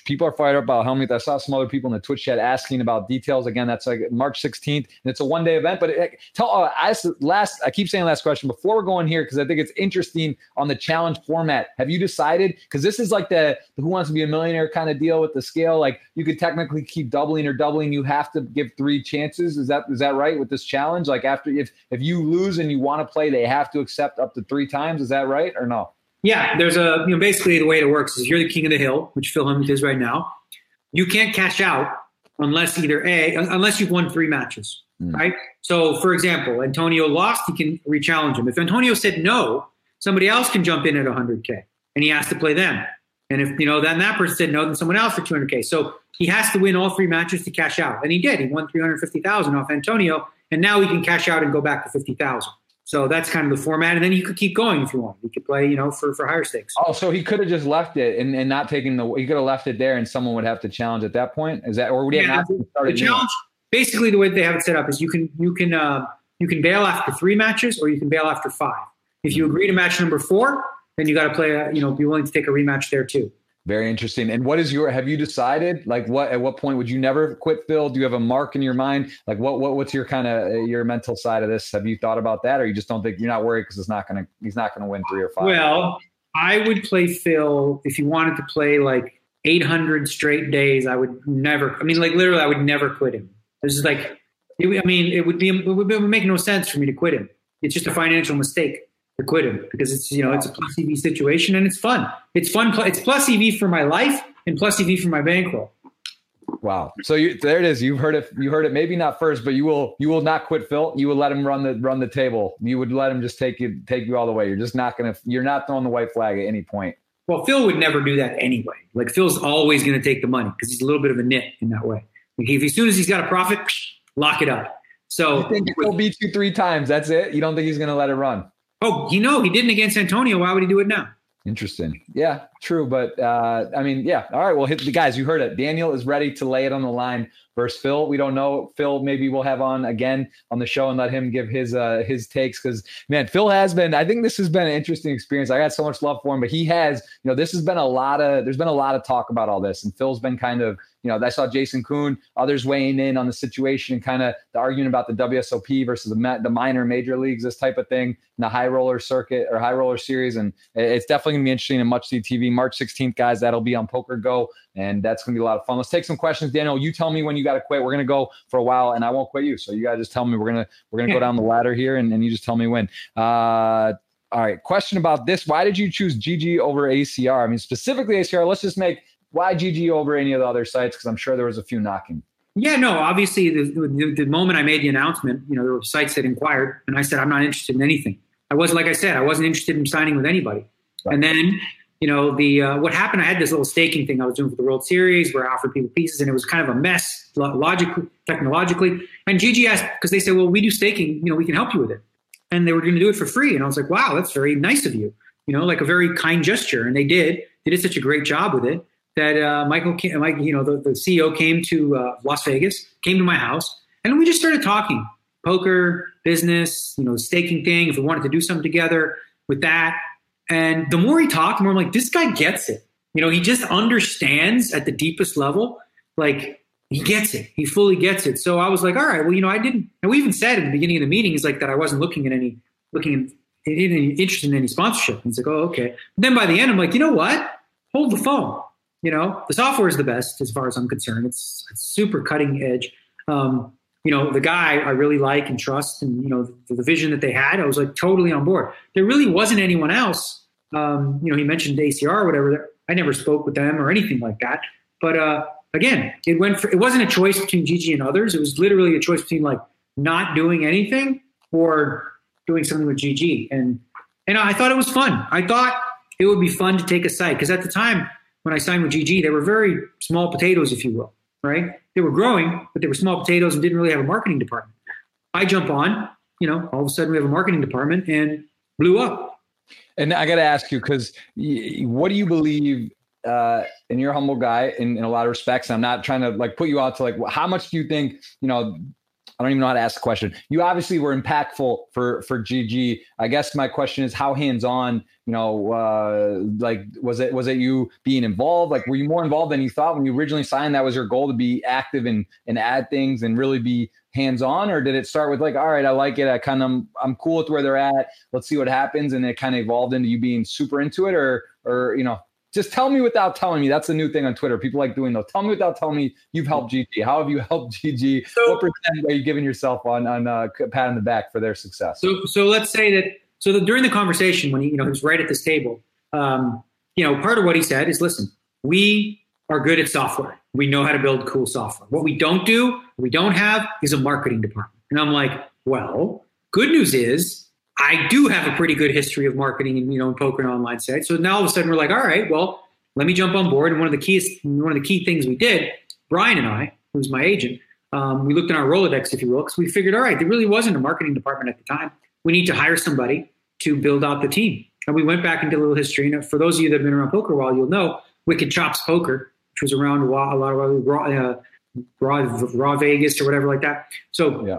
people are fired up about Hellmuth. I saw some other people in the Twitch chat asking about details. Again, that's like March 16th, and it's a one day event. But it, tell uh, I last I keep saying last question before we're going here because I think it's interesting on the challenge format. Have you decided? Because this is like the, the Who Wants to Be a Millionaire kind of deal with the scale. Like you could technically keep doubling or doubling. You have to give three chances. Is that is that right with this challenge? Like after if if you lose and you want to play, they have to accept up to three times. Is that right or no? Yeah, there's a you know basically the way it works is you're the king of the hill, which Phil Hellmuth is right now. You can't cash out unless either a unless you've won three matches, mm. right? So, for example, Antonio lost, he can rechallenge him. If Antonio said no, somebody else can jump in at 100k, and he has to play them. And if you know then that person said no, then someone else for 200k. So he has to win all three matches to cash out, and he did. He won 350,000 off Antonio, and now he can cash out and go back to 50,000. So that's kind of the format. And then you could keep going if you want. You could play, you know, for, for higher stakes. Oh, so he could have just left it and, and not taken the, he could have left it there and someone would have to challenge at that point. Is that, or would he yeah, have to start the challenge? Basically the way they have it set up is you can, you can, uh, you can bail after three matches or you can bail after five. If you agree to match number four, then you got to play, a, you know, be willing to take a rematch there too. Very interesting. And what is your? Have you decided? Like, what at what point would you never quit, Phil? Do you have a mark in your mind? Like, what what what's your kind of uh, your mental side of this? Have you thought about that, or you just don't think you're not worried because it's not gonna he's not gonna win three or five? Well, I would play Phil if he wanted to play like 800 straight days. I would never. I mean, like literally, I would never quit him. This is like, I mean, it would be it would, it would make no sense for me to quit him. It's just a financial mistake to quit him because it's you know it's a plus EV situation and it's fun. It's fun. It's plus EV for my life and plus EV for my bankroll. Wow. So you, there it is. You've heard it. You heard it. Maybe not first, but you will. You will not quit Phil. You will let him run the run the table. You would let him just take you take you all the way. You're just not gonna. You're not throwing the white flag at any point. Well, Phil would never do that anyway. Like Phil's always going to take the money because he's a little bit of a nit in that way. Like if as soon as he's got a profit, lock it up. So you think he'll beat you three times. That's it. You don't think he's going to let it run? Oh, you know, he didn't against Antonio. Why would he do it now? Interesting. Yeah, true. But uh, I mean, yeah. All right. Well, hit the guys. You heard it. Daniel is ready to lay it on the line versus Phil. We don't know. Phil, maybe we'll have on again on the show and let him give his uh, his takes because man, Phil has been. I think this has been an interesting experience. I got so much love for him, but he has. You know, this has been a lot of. There's been a lot of talk about all this, and Phil's been kind of you know, I saw Jason Koon, others weighing in on the situation and kind of the argument about the WSOP versus the, the minor major leagues, this type of thing, in the high roller circuit or high roller series. And it's definitely to be interesting and much see TV. March 16th, guys, that'll be on PokerGO. And that's going to be a lot of fun. Let's take some questions. Daniel, you tell me when you got to quit. We're going to go for a while and I won't quit you. So you guys just tell me we're going to, we're going to go [LAUGHS] down the ladder here and, and you just tell me when. Uh, all right. Question about this. Why did you choose GG over ACR? I mean, specifically ACR. Let's just make why GG over any of the other sites? Because I'm sure there was a few knocking. Yeah, no. Obviously, the, the, the, moment I made the announcement, you know, there were sites that inquired, and I said I'm not interested in anything. I wasn't like I said, I wasn't interested in signing with anybody. Right. And then, you know, the uh, what happened? I had this little staking thing I was doing for the World Series where I offered people pieces, and it was kind of a mess logically, technologically. And GG asked because they said, "Well, we do staking. You know, we can help you with it." And they were going to do it for free, and I was like, "Wow, that's very nice of you." You know, like a very kind gesture, and they did. They did such a great job with it that uh, Michael, Mike, you know, the, the CEO came to uh, Las Vegas, came to my house, and we just started talking poker, business, you know, staking thing. If we wanted to do something together with that, and the more he talked, the more I'm like, this guy gets it. You know, he just understands at the deepest level, like he gets it. He fully gets it. So I was like, all right, well, you know, I didn't. And we even said at the beginning of the meeting, is like that I wasn't looking at any, looking at any interest in any sponsorship. And he's like, oh, okay. But then by the end, I'm like, you know what? Hold the phone you know the software is the best as far as i'm concerned it's, it's super cutting edge um, you know the guy i really like and trust and you know the, the, vision that they had i was like totally on board there really wasn't anyone else um, you know he mentioned acr or whatever i never spoke with them or anything like that but uh, again it went for, it wasn't a choice between gg and others it was literally a choice between like not doing anything or doing something with gg and and i thought it was fun i thought it would be fun to take a site because at the time when I signed with GG, they were very small potatoes, if you will, right? They were growing, but they were small potatoes and didn't really have a marketing department. I jump on, you know, all of a sudden we have a marketing department and blew up. And I got to ask you, because what do you believe uh, and you're a humble guy in, in a lot of respects. I'm not trying to like put you out to like how much do you think you know I don't even know how to ask the question. You obviously were impactful for for GG. I guess my question is how hands on. You know, uh, like was it was it you being involved? Like, were you more involved than you thought when you originally signed? That was your goal to be active and and add things and really be hands on, or did it start with like, all right, I like it. I kind of I'm cool with where they're at. Let's see what happens, and it kind of evolved into you being super into it, or or you know just tell me without telling me. That's the new thing on Twitter. People like doing those. Tell me without telling me you've helped GG. How have you helped GG? So, what percent are you giving yourself on on uh, pat on the back for their success? So so let's say that so the, during the conversation when he you know he was right at this table, um, you know part of what he said is listen, we are good at software. We know how to build cool software. What we don't do, we don't have, is a marketing department. And I'm like, well, good news is I do have a pretty good history of marketing and you know in poker and online sites. So now all of a sudden we're like, all right, well, let me jump on board. And one of the keys, one of the key things we did, Brian and I, who's my agent, um, we looked in our Rolodex, if you will, because we figured, all right, there really wasn't a marketing department at the time. We need to hire somebody to build out the team. And we went back into a little history. And for those of you that have been around poker a while, you'll know Wicked Chops Poker, which was around a, while, a lot of raw, uh, raw, raw Vegas or whatever like that. So, yeah.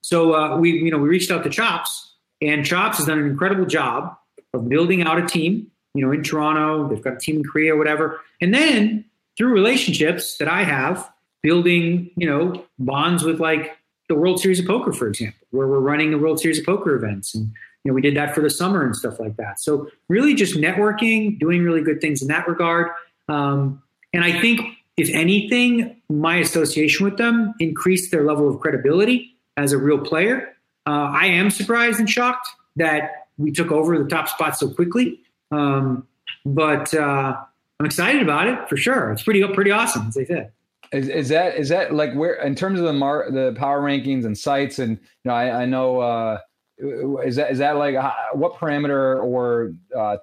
so uh, we, you know, we reached out to Chops and Chops has done an incredible job of building out a team, you know, in Toronto. They've got a team in Korea, whatever. And then through relationships that I have, building, you know, bonds with like the World Series of Poker, for example, where we're running the World Series of Poker events. And, you know, we did that for the summer and stuff like that. So really just networking, doing really good things in that regard. Um, and I think if anything, my association with them increased their level of credibility as a real player uh, I am surprised and shocked that we took over the top spot so quickly. Um, but uh, I'm excited about it for sure. It's pretty pretty awesome, as they said. Is, is that is that like where in terms of the mar- the power rankings and sites and you know I, I know uh, is that is that like what parameter or uh,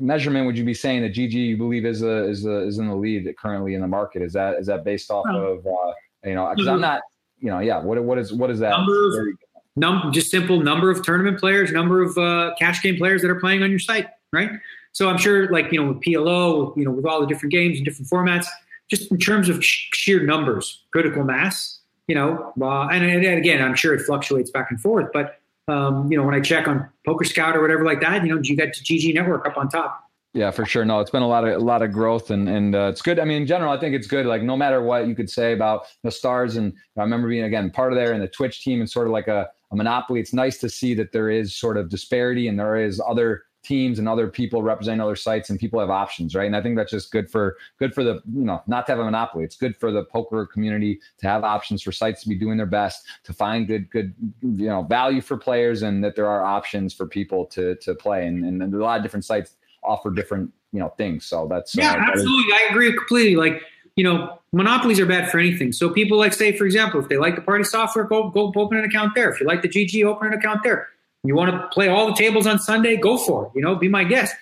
measurement would you be saying that GG you believe is a, is a, is in the lead currently in the market? Is that is that based off oh. of uh, you know because I'm mm-hmm. not you know yeah what what is what is that? Number of, num- just simple number of tournament players, number of uh, cash game players that are playing on your site, right? So I'm sure, like you know, with PLO, you know, with all the different games and different formats, just in terms of sh- sheer numbers, critical mass, you know, uh, and, and, again, I'm sure it fluctuates back and forth, but um, you know, when I check on Poker Scout or whatever like that, you know, you got GG Network up on top. Yeah, for sure. No, it's been a lot of a lot of growth, and and uh, it's good. I mean, in general, I think it's good. Like no matter what you could say about the stars, and I remember being again part of there and the Twitch team, and sort of like a a monopoly. It's nice to see that there is sort of disparity and there is other teams and other people representing other sites and people have options right and i think that's just good for good for the you know not to have a monopoly it's good for the poker community to have options for sites to be doing their best to find good good you know value for players and that there are options for people to to play and, and a lot of different sites offer different you know things so that's yeah uh, absolutely i agree completely like you know, monopolies are bad for anything. So people like say, for example, if they like the party software, go go open an account there. If you like the GG, open an account there. You want to play all the tables on Sunday, go for it. You know, be my guest.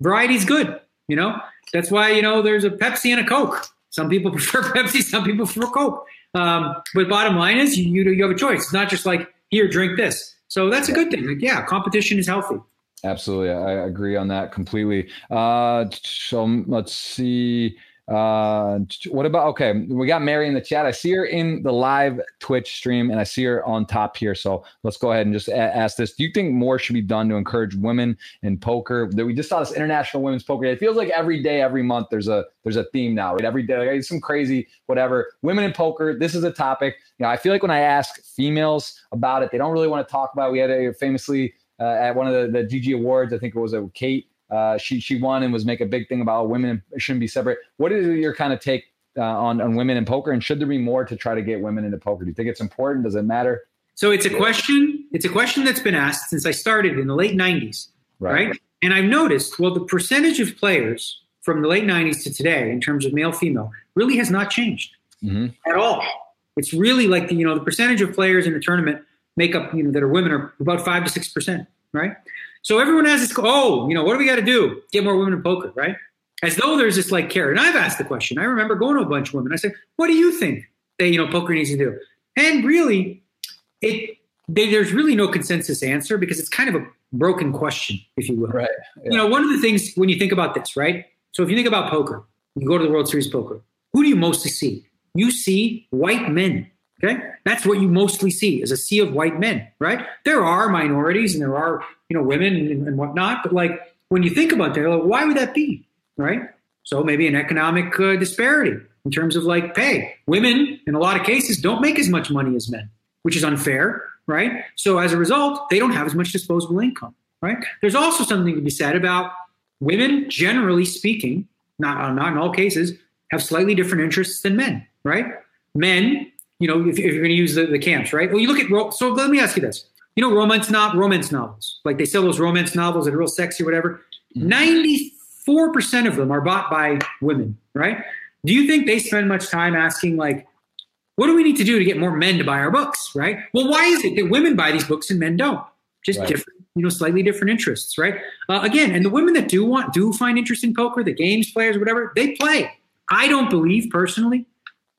Variety's good. You know, that's why you know there's a Pepsi and a Coke. Some people [LAUGHS] prefer Pepsi, some people prefer Coke. Um, but bottom line is, you, you you have a choice. It's not just like here, drink this. So that's a good thing. Like, yeah, competition is healthy. Absolutely, I agree on that completely. Uh, so let's see. Uh, what about okay? We got Mary in the chat. I see her in the live Twitch stream, and I see her on top here. So let's go ahead and just a- ask this: Do you think more should be done to encourage women in poker? That we just saw this International Women's Poker Day. It feels like every day, every month, there's a there's a theme now. Right? Every day, like, some crazy whatever. Women in poker. This is a topic. You know, I feel like when I ask females about it, they don't really want to talk about. It. We had a famously uh, at one of the, the GG awards. I think it was a Kate uh, she she won and was make a big thing about women shouldn't be separate. What is your kind of take uh, on on women in poker, and should there be more to try to get women into poker? Do you think it's important? Does it matter? So it's a question. It's a question that's been asked since I started in the late '90s, right? right? And I've noticed, well, the percentage of players from the late '90s to today, in terms of male female, really has not changed mm-hmm. at all. It's really like the you know the percentage of players in the tournament make up you know that are women are about five to six percent, right? So everyone has this, oh, you know, what do we got to do? Get more women in poker, right? As though there's this like care. And I've asked the question. I remember going to a bunch of women. I said, what do you think that, you know, poker needs to do? And really, it they, there's really no consensus answer because it's kind of a broken question, if you will. Right. Yeah. You know, one of the things when you think about this, right? So if you think about poker, you go to the World Series poker, who do you mostly see? You see white men. Okay, that's what you mostly see is a sea of white men, right? There are minorities and there are you know women and, and whatnot, but like when you think about that, like, why would that be, right? So maybe an economic uh, disparity in terms of like pay. Women, in a lot of cases, don't make as much money as men, which is unfair, right? So as a result, they don't have as much disposable income, right? There's also something to be said about women, generally speaking, not, uh, not in all cases, have slightly different interests than men, right? Men, you know, if, if you're going to use the, the camps, right? Well, you look at, so let me ask you this. You know, romance, not romance novels, like they sell those romance novels that are real sexy or whatever. 94% mm-hmm. of them are bought by women, right? Do you think they spend much time asking, like, what do we need to do to get more men to buy our books, right? Well, why is it that women buy these books and men don't? Just right. different, you know, slightly different interests, right? Uh, again, and the women that do want, do find interest in poker, the games players, whatever, they play. I don't believe personally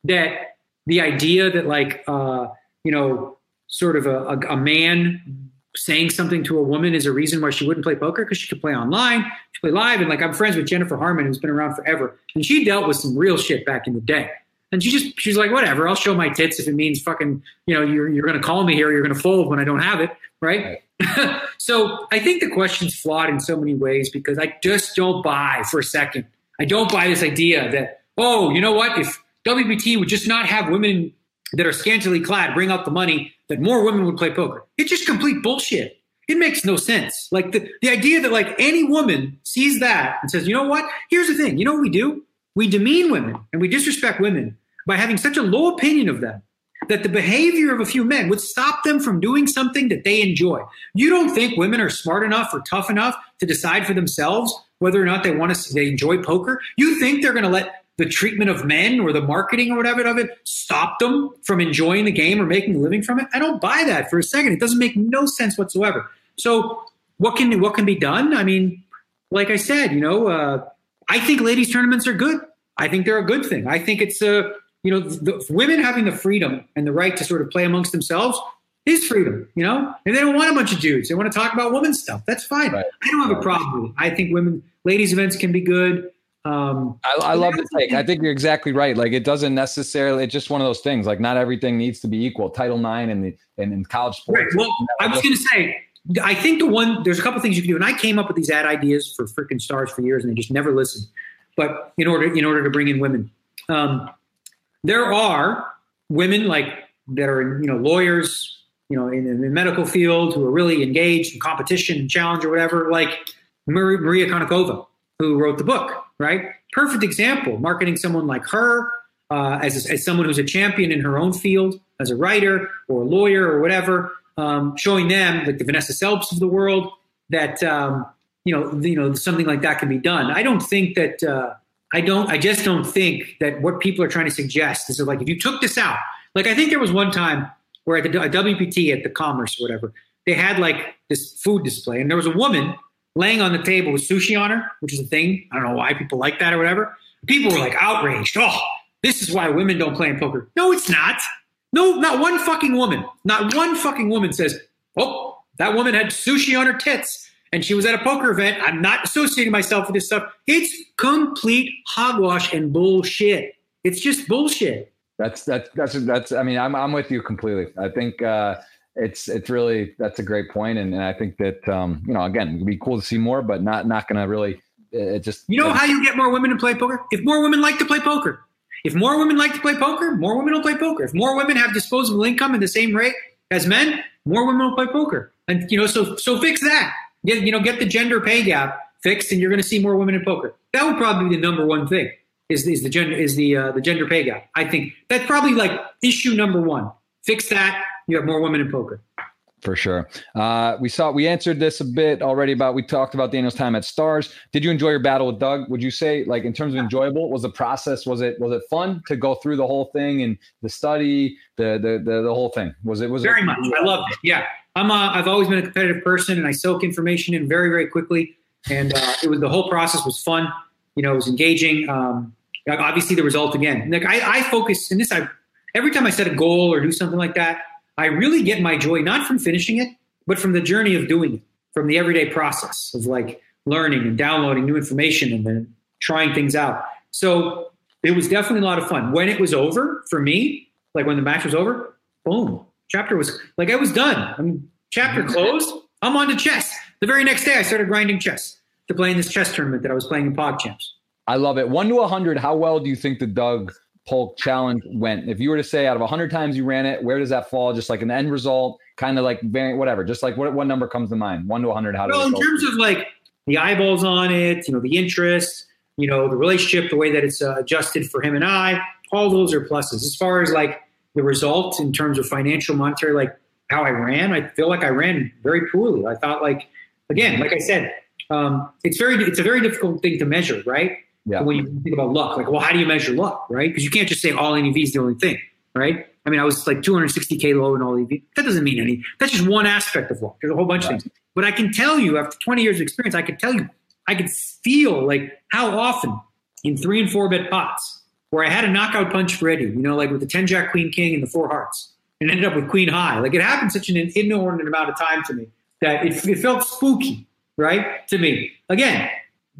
that the idea that like, uh, you know, sort of a, a, a man saying something to a woman is a reason why she wouldn't play poker because she could play online, she play live, and like I'm friends with Jennifer Harman who's been around forever, and she dealt with some real shit back in the day. And she just she's like, whatever, I'll show my tits if it means fucking, you know, you're you're gonna call me here, you're gonna fold when I don't have it, right? right. [LAUGHS] so I think the question's flawed in so many ways because I just don't buy for a second. I don't buy this idea that, oh, you know what, if WPT would just not have women that are scantily clad bring out the money, that more women would play poker. It's just complete bullshit. It makes no sense. Like the, the idea that like any woman sees that and says, you know what? Here's the thing. You know what we do? We demean women and we disrespect women by having such a low opinion of them that the behavior of a few men would stop them from doing something that they enjoy. You don't think women are smart enough or tough enough to decide for themselves whether or not they want to they enjoy poker? You think they're going to let the treatment of men or the marketing or whatever of it stop them from enjoying the game or making a living from it? I don't buy that for a second. It doesn't make no sense whatsoever. So what can what can be done? I mean, like I said, you know, uh, I think ladies tournaments are good. I think they're a good thing. I think it's a uh, you know the, women having the freedom and the right to sort of play amongst themselves is freedom. You know, and they don't want a bunch of dudes. They want to talk about women's stuff. That's fine. Right. I don't have a problem. I think women ladies events can be good. Um, I, I love the take. I think you're exactly right. Like it doesn't necessarily. It's just one of those things. Like not everything needs to be equal. Title IX and the and in college sports. Right. Well, I was going to say. I think the one there's a couple things you can do, and I came up with these ad ideas for freaking stars for years, and they just never listened. But in order in order to bring in women, um, there are women like that are you know lawyers, you know in, in the medical field who are really engaged in competition and challenge or whatever, like Maria Konnikova, who wrote the book right? Perfect example, marketing someone like her uh, as, as someone who's a champion in her own field, as a writer or a lawyer or whatever, um, showing them, like the Vanessa Selbst of the world, that um, you know, you know, something like that can be done. I don't think that. Uh, I don't. I just don't think that what people are trying to suggest is like if you took this out, like I think there was one time where at the WPT at the Commerce or whatever, they had like this food display, and there was a woman laying on the table with sushi on her, which is a thing. I don't know why people like that or whatever. People were like outraged. Oh, this is why women don't play in poker. No, it's not. No, not one fucking woman. Not one fucking woman says, oh, that woman had sushi on her tits and she was at a poker event. I'm not associating myself with this stuff. It's complete hogwash and bullshit. It's just bullshit. That's that's that's that's. I mean, I'm I'm with you completely. I think uh, it's it's really that's a great point, and, and I think that um, you know again it'd be cool to see more, but not not going to really. It just you know how you get more women to play poker if more women like to play poker. If more women like to play poker, more women will play poker. If more women have disposable income in the same rate as men, more women will play poker. And you know, so so fix that. Get you know, get the gender pay gap fixed, and you're going to see more women in poker. That would probably be the number one thing. Is, is the gender is the uh, the gender pay gap? I think that's probably like issue number one. Fix that, you have more women in poker. For sure. Uh, we saw we answered this a bit already about we talked about Daniel's time at Stars. Did you enjoy your battle with Doug? Would you say like in terms of enjoyable was the process was it was it fun to go through the whole thing and the study the the the, the whole thing was it was very it, much I loved it yeah I'm a, I've always been a competitive person and I soak information in very very quickly and uh, it was the whole process was fun you know it was engaging um, obviously the result again like I, I focus in this I every time I set a goal or do something like that I really get my joy not from finishing it, but from the journey of doing it, from the everyday process of like learning and downloading new information and then trying things out. So it was definitely a lot of fun. When it was over for me, like when the match was over, boom, chapter was like I was done. I mean, chapter mm-hmm. closed. I'm on to chess. The very next day, I started grinding chess to play in this chess tournament that I was playing in PogChamps. I love it. One to a hundred. How well do you think the Doug Polk challenge went? If you were to say out of hundred times you ran it, where does that fall? Just like an end result, kind of like variant, whatever. Just like what what number comes to mind? One to hundred. How? Well, in terms of like the eyeballs on it, you know, the interest, you know, the relationship, the way that it's uh, adjusted for him and I, all those are pluses. As far as like the result in terms of financial, monetary, like how I ran, I feel like I ran very poorly. I thought like, again, like I said, um, it's very, it's a very difficult thing to measure, right? Yeah. When you think about luck, like, well, how do you measure luck, right? Because you can't just say all NEV is the only thing, right? I mean, I was like 260k low in all EV. That doesn't mean any. That's just one aspect of luck. There's a whole bunch right. of things. But I can tell you, after 20 years of experience, I can tell you, I could feel like how often in three and four bet pots where I had a knockout punch Eddie, you know, like with the 10 Jack Queen King and the four hearts, and ended up with Queen High. Like it happened such an inordinate amount of time to me that it, it felt spooky, right? To me. Again,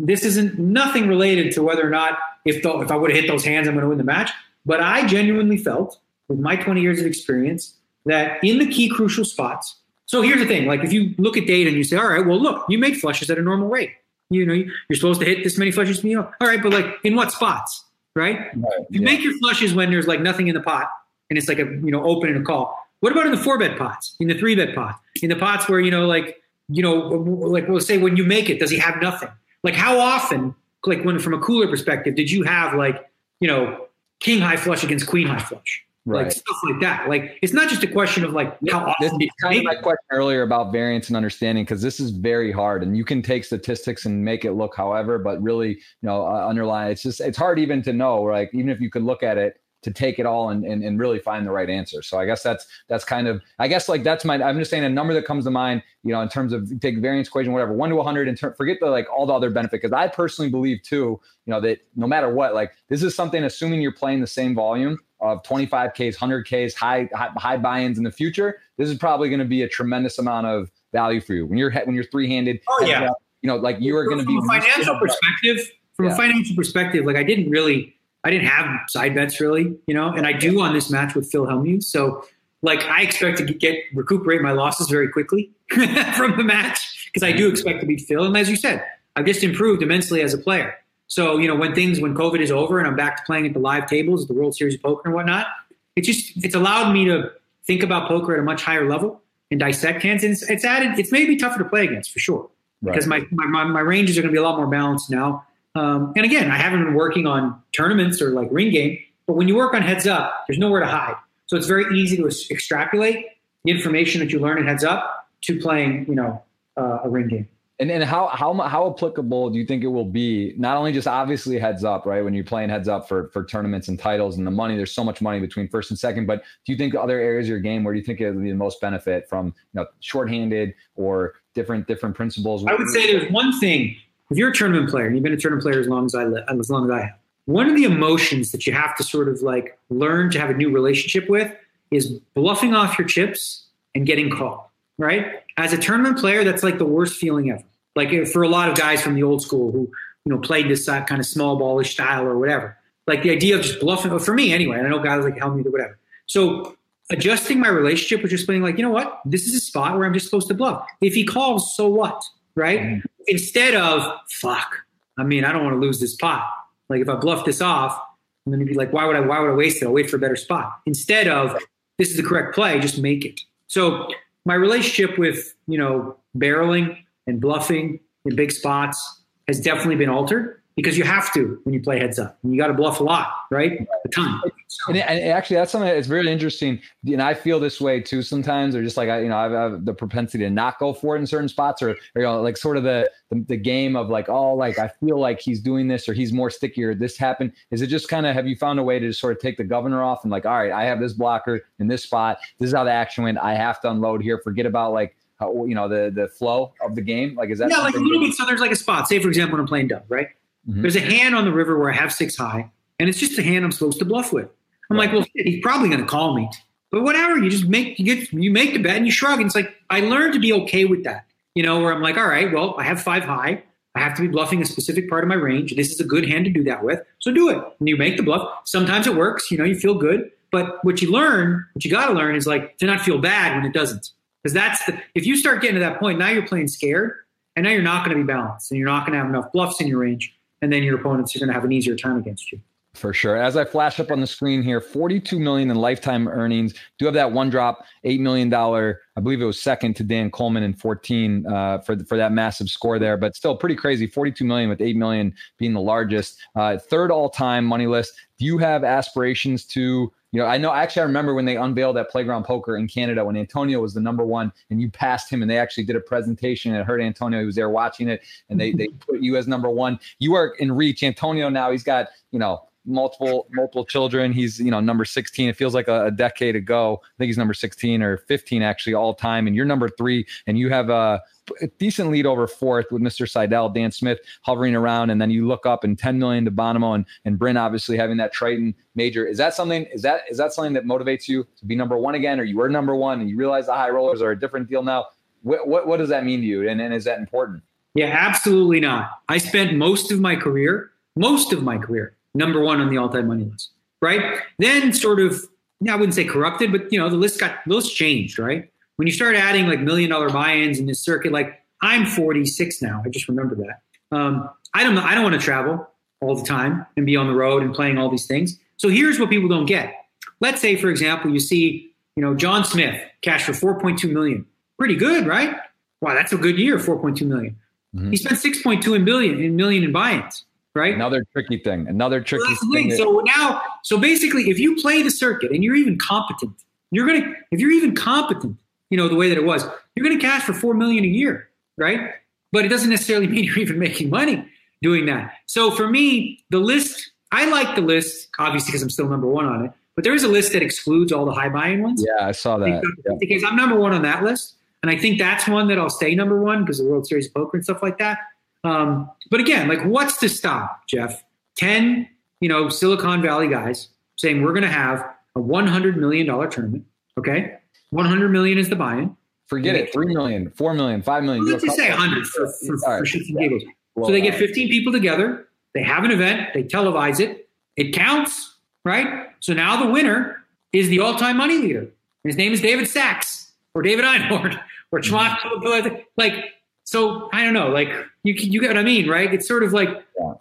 this isn't nothing related to whether or not if the, if I would have hit those hands, I'm going to win the match. But I genuinely felt, with my 20 years of experience, that in the key crucial spots. So here's the thing: like if you look at data and you say, all right, well, look, you make flushes at a normal rate. You know, you're supposed to hit this many flushes. You know, all right, but like in what spots, right? right you yeah. make your flushes when there's like nothing in the pot and it's like a you know open and a call. What about in the four bet pots, in the three bet pots? in the pots where you know like you know like we'll say when you make it, does he have nothing? Like how often, like when from a cooler perspective, did you have like you know king high flush against queen high flush? Right. Like stuff like that. Like it's not just a question of like how often. This is kind of my question earlier about variance and understanding because this is very hard, and you can take statistics and make it look however, but really, you know, uh, underline it's just it's hard even to know. Like even if you could look at it to take it all and, and, and really find the right answer. So I guess that's that's kind of I guess like that's my I'm just saying a number that comes to mind, you know, in terms of take variance equation, whatever, one to 100, and ter- forget the like all the other benefit because I personally believe too, you know, that no matter what, like this is something assuming you're playing the same volume of 25ks, 100ks, high high, high buy-ins in the future. This is probably going to be a tremendous amount of value for you when you're when you're three-handed. Oh yeah. you know, like you are going to be from a financial perspective. From yeah. a financial perspective, like I didn't really I didn't have side bets really, you know, and I do on this match with Phil Hellmuth. So like I expect to get recuperate my losses very quickly [LAUGHS] from the match because I do expect to beat Phil. And as you said, I've just improved immensely as a player. So, you know, when things when COVID is over and I'm back to playing at the live tables, the World Series of Poker and whatnot, it just it's allowed me to think about poker at a much higher level and dissect hands. And it's, it's added it's made me tougher to play against for sure. Right. Because my, my my ranges are going to be a lot more balanced now. Um, and again, I haven't been working on tournaments or like ring game, but when you work on heads up, there's nowhere to hide. So it's very easy to extrapolate the information that you learn in heads up to playing, you know, uh, a ring game. And and how how how applicable do you think it will be? Not only just obviously heads up, right? When you're playing heads up for for tournaments and titles and the money, there's so much money between first and second. But do you think other areas of your game where do you think it would be the most benefit from you know shorthanded or different different principles? I would say there's one thing if you're a tournament player and you've been a tournament player as long as I live, as long as I have, one of the emotions that you have to sort of like learn to have a new relationship with is bluffing off your chips and getting called. Right? As a tournament player, that's like the worst feeling ever. Like for a lot of guys from the old school who you know played this uh, kind of small ballish style or whatever. Like the idea of just bluffing. For me, anyway. I know guys like Hellmuth or whatever. So adjusting my relationship with just being like, you know what, this is a spot where I'm just supposed to bluff. If he calls, so what? Right? Mm-hmm instead of fuck. I mean, I don't want to lose this pot. Like if I bluff this off, I'm going to be like, why would I? Why would I waste it? I'll wait for a better spot. Instead of this is the correct play, just make it. So my relationship with you know barreling and bluffing in big spots has definitely been altered because you have to when you play heads up. And you got to bluff a lot, right? A ton. And, and, actually, that's something that's really interesting. And I feel this way too sometimes, or just like I, you know, I have the propensity to not go for it in certain spots, or, or you know, like sort of the, the, the game of like, oh, like I feel like he's doing this, or he's more stickier. This happened. Is it just kind of have you found a way to just sort of take the governor off and like, all right, I have this blocker in this spot. This is how the action went. I have to unload here. Forget about like how, you know the the flow of the game. Like, is that yeah, like a little bit? So there's like a spot. Say for example, when I'm playing Doug, right? Mm-hmm. There's a hand on the river where I have six high, and it's just a hand I'm supposed to bluff with. I'm right. like, well, he's probably going to call me, but whatever. You just make you get you make the bet and you shrug. And it's like I learned to be okay with that. You know, where I'm like, all right, well, I have five high. I have to be bluffing a specific part of my range. This is a good hand to do that with. So do it. And you make the bluff. Sometimes it works, you know, you feel good. But what you learn, what you got to learn is like to not feel bad when it doesn't. Because that's the, if you start getting to that point, now you're playing scared and now you're not going to be balanced and you're not going to have enough bluffs in your range. And then your opponents are going to have an easier time against you. For sure. As I flash up on the screen here, 42 million in lifetime earnings. Do have that one drop, $8 million. I believe it was second to Dan Coleman in 14 uh, for, for that massive score there, but still pretty crazy. 42 million with 8 million being the largest. Uh, third all time money list. Do you have aspirations to you know, I know actually I remember when they unveiled that playground poker in Canada when Antonio was the number one and you passed him and they actually did a presentation and I heard Antonio, he was there watching it and they they [LAUGHS] put you as number one. You are in reach. Antonio now he's got, you know, multiple multiple children. He's you know number 16. It feels like a, a, decade ago. I think he's number 16 or 15 actually all time. And you're number three, and you have a, a decent lead over fourth with Mr. Seidel, Dan Smith hovering around, and then you look up and 10 million to Bonomo and and Bryn obviously having that Triton major. Is that something? Is that is that something that motivates you to be number one again, or you were number one and you realize the high rollers are a different deal now? What what, what does that mean to you, and, and is that important? Yeah, absolutely not. I spent most of my career, most of my career number one on the all-time money list, right? Then sort of, I wouldn't say corrupted, but you know, the list got the list changed, right? When you start adding like million dollar buy-ins in this circuit, like I'm 46 now. I just remember that. Um, I don't know. I don't want to travel all the time and be on the road and playing all these things. So here's what people don't get. Let's say, for example, you see, you know, John Smith cash for 4.2 million. Pretty good, right? Wow, that's a good year, 4.2 million. Mm-hmm. He spent 6.2 in billion in million in buy-ins right? Another tricky thing. Another tricky well, thing. So now, so basically, if you play the circuit and you're even competent, you're gonna. If you're even competent, you know the way that it was, you're gonna cash for four million a year, right? But it doesn't necessarily [LAUGHS] mean you're even making money doing that. So for me, the list, I like the list, obviously because I'm still number one on it. But there is a list that excludes all the high buy-in ones. Yeah, I saw that. Because, yeah. I'm number one on that list. And I think that's one that I'll stay number one because the World Series Poker and stuff like that. Um, but again, like what's to stop, Jeff? 10, you know, Silicon Valley guys saying we're going to have a $100 million tournament. Okay. 100 million is the buy-in. Forget it. 3 million, 4 million, 5 million. Let's just say 100 for, for, for shits and giggles. So they get 15 people together. They have an event. They televise it. It counts, right? So now the winner is the all-time money leader. His name is David Sacks or David Einhorn [LAUGHS] or Chamath. Mm-hmm. Like so I don't know, like you you get what I mean, right? It's sort of like yeah.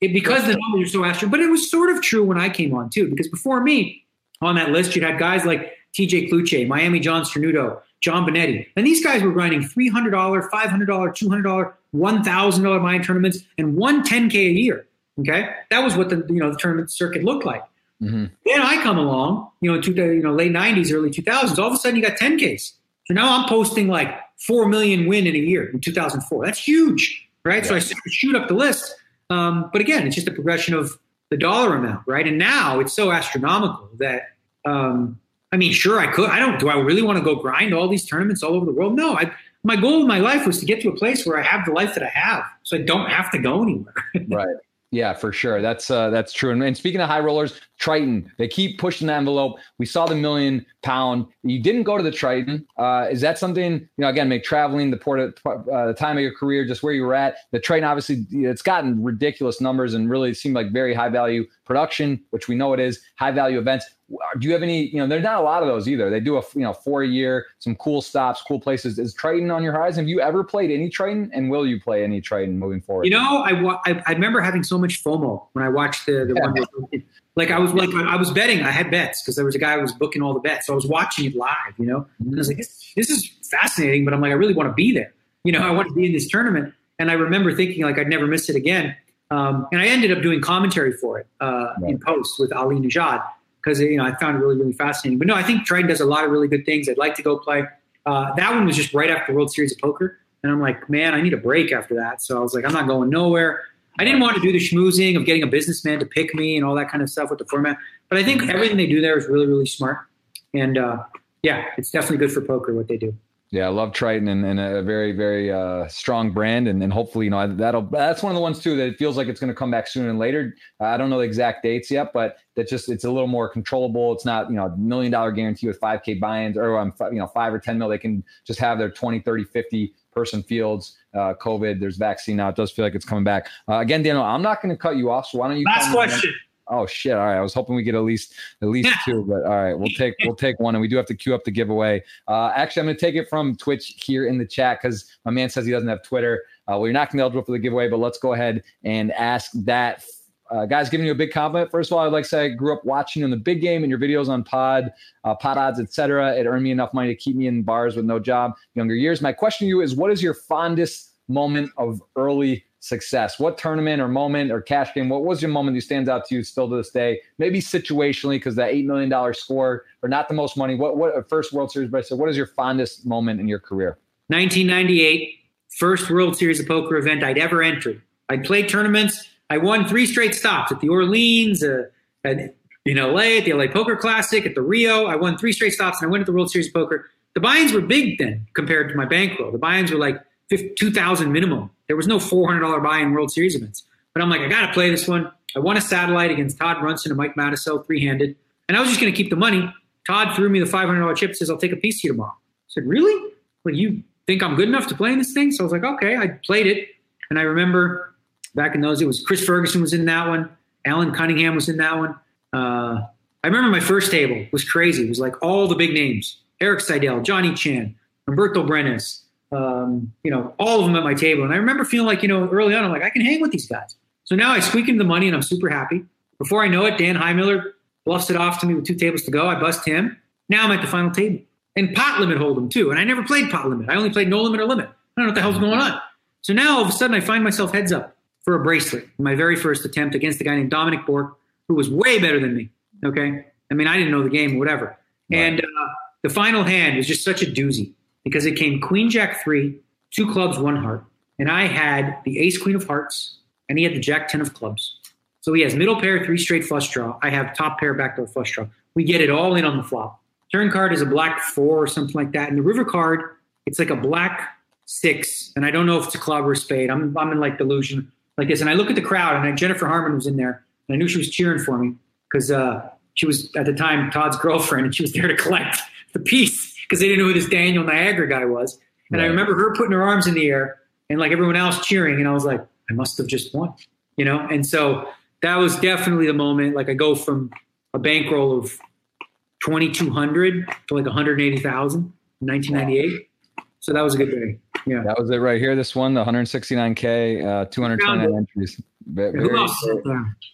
it, because the numbers are so astronomical. But it was sort of true when I came on too, because before me on that list, you had guys like T.J. Cloutier, Miami John Cernuto, John Bonetti, and these guys were grinding three hundred dollar, five hundred dollar, two hundred dollar, one thousand dollar mine tournaments, and one ten k a year. Okay, that was what the you know the tournament circuit looked like. Mm-hmm. Then I come along, you know, to the you know late '90s, early 2000s. All of a sudden, you got 10ks. So now I'm posting like 4 million win in a year in 2004. That's huge, right? Yeah. So I shoot up the list. Um, but again, it's just a progression of the dollar amount, right? And now it's so astronomical that, um, I mean, sure, I could. I don't. Do I really want to go grind all these tournaments all over the world? No. I, my goal in my life was to get to a place where I have the life that I have, so I don't have to go anywhere. [LAUGHS] right. Yeah, for sure. That's uh, that's true. And, and, speaking of high rollers, Triton, they keep pushing the envelope. We saw the million pound. You didn't go to the Triton. Uh, is that something you know? Again, make traveling the port, of, uh, the time of your career, just where you were at. The Triton, obviously, it's gotten ridiculous numbers and really seemed like very high value production, which we know it is. High value events do you have any you know there's not a lot of those either they do a you know four a year some cool stops cool places is triton on your horizon have you ever played any triton and will you play any triton moving forward you know i i, I remember having so much fomo when i watched the, the yeah. one like i was like i was betting i had bets because there was a guy who was booking all the bets so i was watching it live you know and i was like this, this is fascinating but i'm like i really want to be there you know i want to be in this tournament and i remember thinking like i'd never miss it again um, and i ended up doing commentary for it uh, right. in post with ali nejad because you know I found it really really fascinating. But no, I think Triton does a lot of really good things. I'd like to go play. Uh, that one was just right after World Series of Poker, and I'm like, man, I need a break after that. So I was like, I'm not going nowhere. I didn't want to do the schmoozing of getting a businessman to pick me and all that kind of stuff with the format. But I think everything they do there is really really smart, and uh, yeah, it's definitely good for poker what they do. Yeah, I love Triton and, and a very, very uh, strong brand, and, and hopefully, you know, that'll that's one of the ones too that it feels like it's going to come back sooner and later. Uh, I don't know the exact dates yet, but that just it's a little more controllable. It's not you know a million dollar guarantee with 5k buy-ins or um, you know five or 10 mil. They can just have their 20, 30, 50 person fields uh, COVID. There's vaccine now. It does feel like it's coming back. Uh, again, Daniel, I'm not going to cut you off. So why don't you? Last question. Oh shit! All right, I was hoping we get at least at least two, but all right, we'll take we'll take one, and we do have to queue up the giveaway. Uh, actually, I'm going to take it from Twitch here in the chat because my man says he doesn't have Twitter. Uh, well, you're not going to be eligible for the giveaway, but let's go ahead and ask that. Uh, guys, giving you a big compliment. First of all, I'd like to say I grew up watching in the big game and your videos on Pod, uh, Pod Odds, etc. It earned me enough money to keep me in bars with no job. Younger years. My question to you is: What is your fondest moment of early success? What tournament or moment or cash game? What was your moment that stands out to you still to this day? Maybe situationally because that eight million dollar score or not the most money. What what first World Series? But so, what is your fondest moment in your career? 1998, first World Series of Poker event I'd ever entered. I played tournaments. I won three straight stops at the Orleans, uh, at in LA, at the LA Poker Classic, at the Rio. I won three straight stops, and I went to the World Series of Poker. The buy-ins were big then compared to my bankroll. The buy-ins were like 2,000 minimum. There was no $400 buy-in World Series events. But I'm like, I got to play this one. I won a satellite against Todd Brunson and Mike Matusow three-handed, and I was just going to keep the money. Todd threw me the $500 chip. Says, "I'll take a piece you tomorrow." I said, "Really? Like you think I'm good enough to play in this thing?" So I was like, "Okay." I played it, and I remember back in those, it was Chris Ferguson was in that one. Allen Cunningham was in that one. Uh, I remember my first table was crazy. It was like all the big names: Erik Seidel, Johnny Chan, Humberto Brenes, um, you know, all of them at my table. And I remember feeling like, you know, early on, I'm like, I can hang with these guys. So now I squeak into the money and I'm super happy. Before I know it, Dan Heimiller bluffs it off to me with two tables to go. I bust him. Now I'm at the final table. And pot limit hold'em too. And I never played pot limit. I only played no limit or limit. I don't know what the hell's going on. So now all of a sudden I find myself heads up for a bracelet. My very first attempt against a guy named Dominic Bourque, who was way better than me. Okay. I mean, I didn't know the game, whatever. Right. And uh, the final hand was just such a doozy because it came Queen Jack three, two clubs, one heart. And I had the ace queen of hearts, and he had the jack 10 of clubs. So he has middle pair, three straight flush draw. I have top pair, backdoor flush draw. We get it all in on the flop. Turn card is a black four or something like that. And the river card, it's like a black six. And I don't know if it's a club or a spade. I'm, I'm in like delusion like this. And I look at the crowd, and Jennifer Harman was in there. And I knew she was cheering for me because uh, she was at the time Todd's girlfriend, and she was there to [LAUGHS] collect the piece because they didn't know who this Daniel Negreanu guy was. And right. I remember her putting her arms in the air and like everyone else cheering. And I was like, I must have just won, you know? And so that was definitely the moment. Like I go from a bankroll of 2,200 to like 180,000 in 1998. So that was a good day. Yeah. That was it right here. This one, the 169K, uh, 229 entries. Very, Who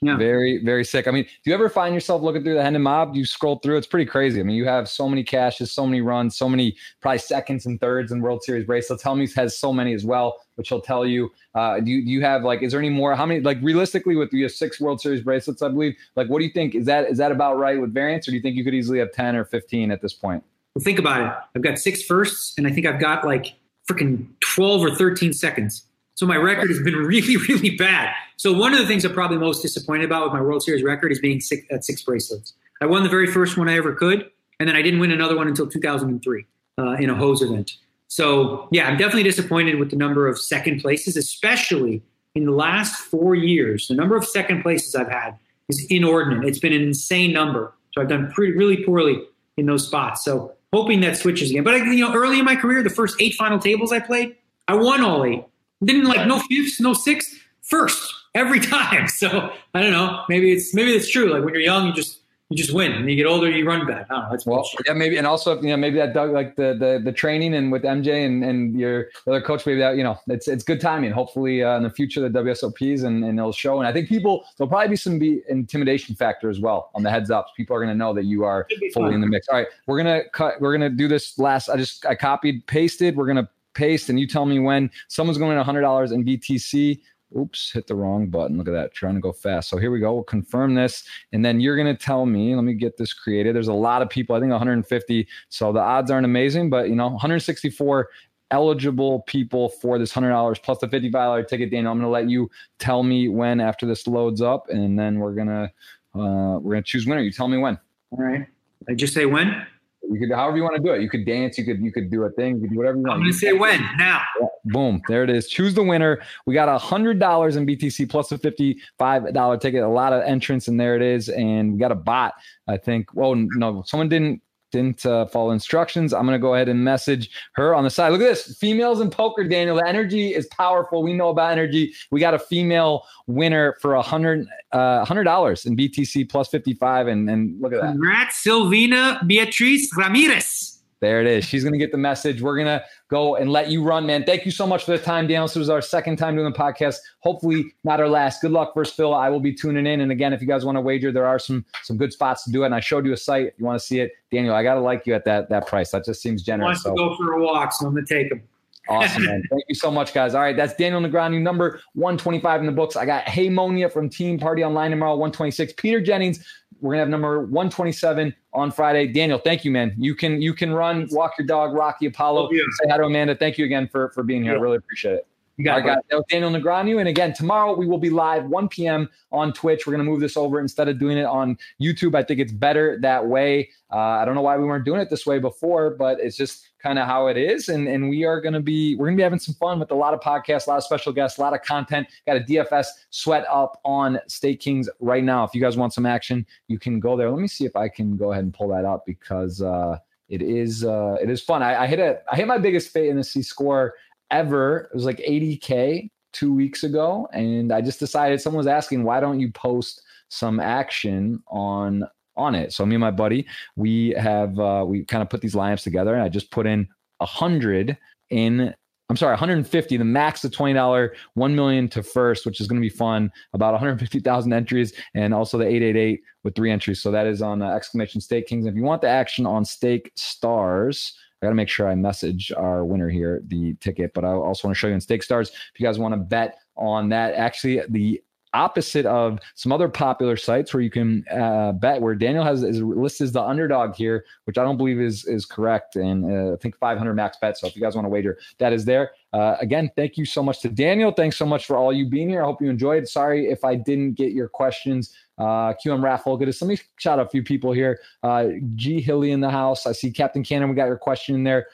Yeah. Very, very sick. I mean, do you ever find yourself looking through the Hendon mob? You scroll through, it's pretty crazy. I mean, you have so many cashes, so many runs, so many probably seconds and thirds in World Series bracelets. Hellmuth has so many as well, which he'll tell you. Uh, do, you, do you have like, is there any more? How many, like realistically, with you have six World Series bracelets, I believe. Like, what do you think? Is that is that about right with variance, or do you think you could easily have 10 or 15 at this point? Well, think about it. I've got six firsts, and I think I've got like freaking 12 or 13 seconds. So my record has been [LAUGHS] really, really bad. So one of the things I'm probably most disappointed about with my World Series record is being six, at six bracelets. I won the very first one I ever could, and then I didn't win another one until 2003 uh, in a hose event. So yeah, I'm definitely disappointed with the number of second places, especially in the last four years. The number of second places I've had is inordinate. It's been an insane number. So I've done pretty really poorly in those spots. So hoping that switches again. But I, you know, early in my career, the first eight final tables I played, I won all eight. Didn't like no fifths, no sixths, first every [LAUGHS] time. So I don't know. Maybe it's maybe it's true. Like when you're young, you just you just win. And you get older, you run back. I don't know. That's well, yeah, maybe, and also, you know, maybe that Doug, like the the the training and with MJ and and your other coach, maybe that you know, it's it's good timing. Hopefully, uh, in the future, the WSOPs and and it'll show. And I think people there'll probably be some be intimidation factor as well on the heads ups. People are going to know that you are fully fun. in the mix. All right, we're gonna cut. We're gonna do this last. I just I copied, pasted. We're gonna paste, and you tell me when someone's going to hundred dollars in BTC oops, hit the wrong button. Look at that, trying to go fast. So here we go. We'll confirm this. And then you're going to tell me, let me get this created. There's a lot of people, I think 150. So the odds aren't amazing, but you know, 164 eligible people for this $100 plus the $55 ticket, Daniel. I'm going to let you tell me when after this loads up, and then we're going to, uh, we're going to choose winner. You tell me when. All right. I just say when? You could, however you want to do it. You could dance. You could, you could do a thing. You could do whatever you want. I'm going to say when now. Boom, there it is. Choose the winner. We got a hundred dollars in BTC plus a fifty-five dollar ticket. A lot of entrance, and there it is. And we got a bot. I think. Well, no, someone didn't didn't uh, follow instructions. I'm gonna go ahead and message her on the side. Look at this, females in poker, Daniel. The energy is powerful. We know about energy. We got a female winner for a hundred uh, hundred dollars in BTC plus 55, and and look at that. Congrats, Silvina Beatriz Ramirez. There it is. She's going to get the message. We're going to go and let you run, man. Thank you so much for the time, Daniel. This was our second time doing the podcast. Hopefully, not our last. Good luck versus Phil. I will be tuning in. And again, if you guys want to wager, there are some some good spots to do it. And I showed you a site. If you want to see it, Daniel, I got to like you at that that price. That just seems generous. Wants so. to go for a walk, so I'm going to take him. Awesome, [LAUGHS] man. Thank you so much, guys. All right, that's Daniel Negreanu, number 125 in the books. I got Heymonia from Team Party Online tomorrow, 126. Peter Jennings, we're gonna have number 127 on Friday. Daniel, thank you, man. You can you can run, walk your dog, Rocky Apollo. Say hi to Amanda. Thank you again for for being here. Yeah. I really appreciate it. You got All right, guys. Daniel Negreanu. And again, tomorrow we will be live 1 p.m. on Twitch. We're going to move this over instead of doing it on YouTube. I think it's better that way. Uh, I don't know why we weren't doing it this way before, but it's just kind of how it is. And and we are to be we're to be having some fun with a lot of podcasts, a lot of special guests, a lot of content. Got a DFS sweat up on State Kings right now. If you guys want some action, you can go there. Let me see if I can go ahead and pull that up because uh, it is uh, it is fun. I, I hit a I hit my biggest fantasy score ever. It was like 80k two weeks ago, and I just decided someone was asking why don't you post some action on on it. So me and my buddy, we have uh, we kind of put these lineups together, and I just put in a hundred in. I'm sorry, 150. The max, twenty dollar, one million to first, which is going to be fun. About 150,000 entries, and also the 888 with three entries. So that is on uh, exclamation Stake Kings. If you want the action on Stake Stars, I got to make sure I message our winner here the ticket, but I also want to show you in Stake Stars if you guys want to bet on that. Actually, the opposite of some other popular sites where you can uh, bet where Daniel has is listed as the underdog here, which I don't believe is is correct. And uh, I think 500 max bet. So if you guys want to wager, that is there. Uh, again, thank you so much to Daniel. Thanks so much for all you being here. I hope you enjoyed. Sorry if I didn't get your questions. Uh, QM Raffle, good. Let me shout out a few people here. Uh, G Hilly in the house. I see Captain Cannon. We got your question in there.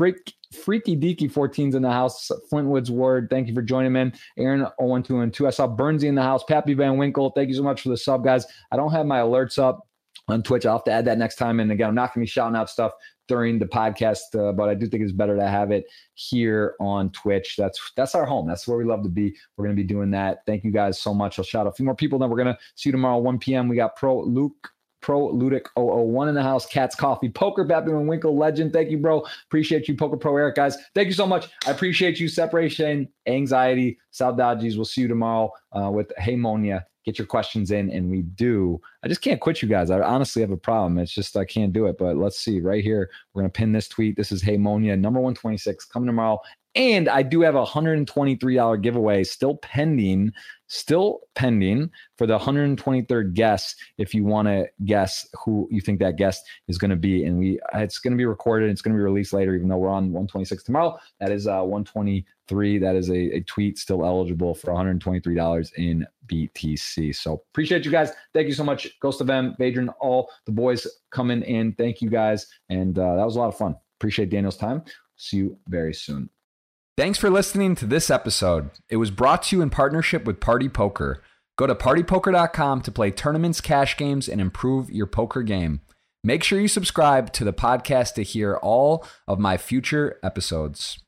Freak Freaky Deaky 14's in the house. Flintwoods Ward, thank you for joining me. Aaron 012 and 2. I saw Bernsey in the house. Pappy Van Winkle, thank you so much for the sub, guys. I don't have my alerts up on Twitch. I'll have to add that next time. And again, I'm not going to be shouting out stuff during the podcast, uh, but I do think it's better to have it here on Twitch. That's that's our home. That's where we love to be. We're going to be doing that. Thank you guys so much. I'll shout out a few more people. Then we're going to see you tomorrow 1 p.m. We got Pro Luke Pro Ludic 001 in the house. Cats Coffee Poker, Batman Winkle Legend. Thank you, bro. Appreciate you, Poker Pro Eric, guys. Thank you so much. I appreciate you. Separation, anxiety, Dodgies. We'll see you tomorrow uh, with Heymonia. Get your questions in, and we do. I just can't quit you guys. I honestly have a problem. It's just I can't do it. But let's see right here. We're gonna pin this tweet. This is Heymonia, number 126, coming tomorrow. And I do have a $123 giveaway still pending still pending for the 123rd guest. If you want to guess who you think that guest is going to be and we it's going to be recorded it's going to be released later even though we're on 126 tomorrow. That is uh 123 that is a, a tweet still eligible for 123 dollars in btc so appreciate you guys. Thank you so much ghost of m Adrian, all the boys coming in. Thank you guys. And uh, that was a lot of fun. Appreciate daniel's time. See you very soon Thanks for listening to this episode. It was brought to you in partnership with Party Poker. Go to partypoker.com to play tournaments, cash games, and improve your poker game. Make sure you subscribe to the podcast to hear all of my future episodes.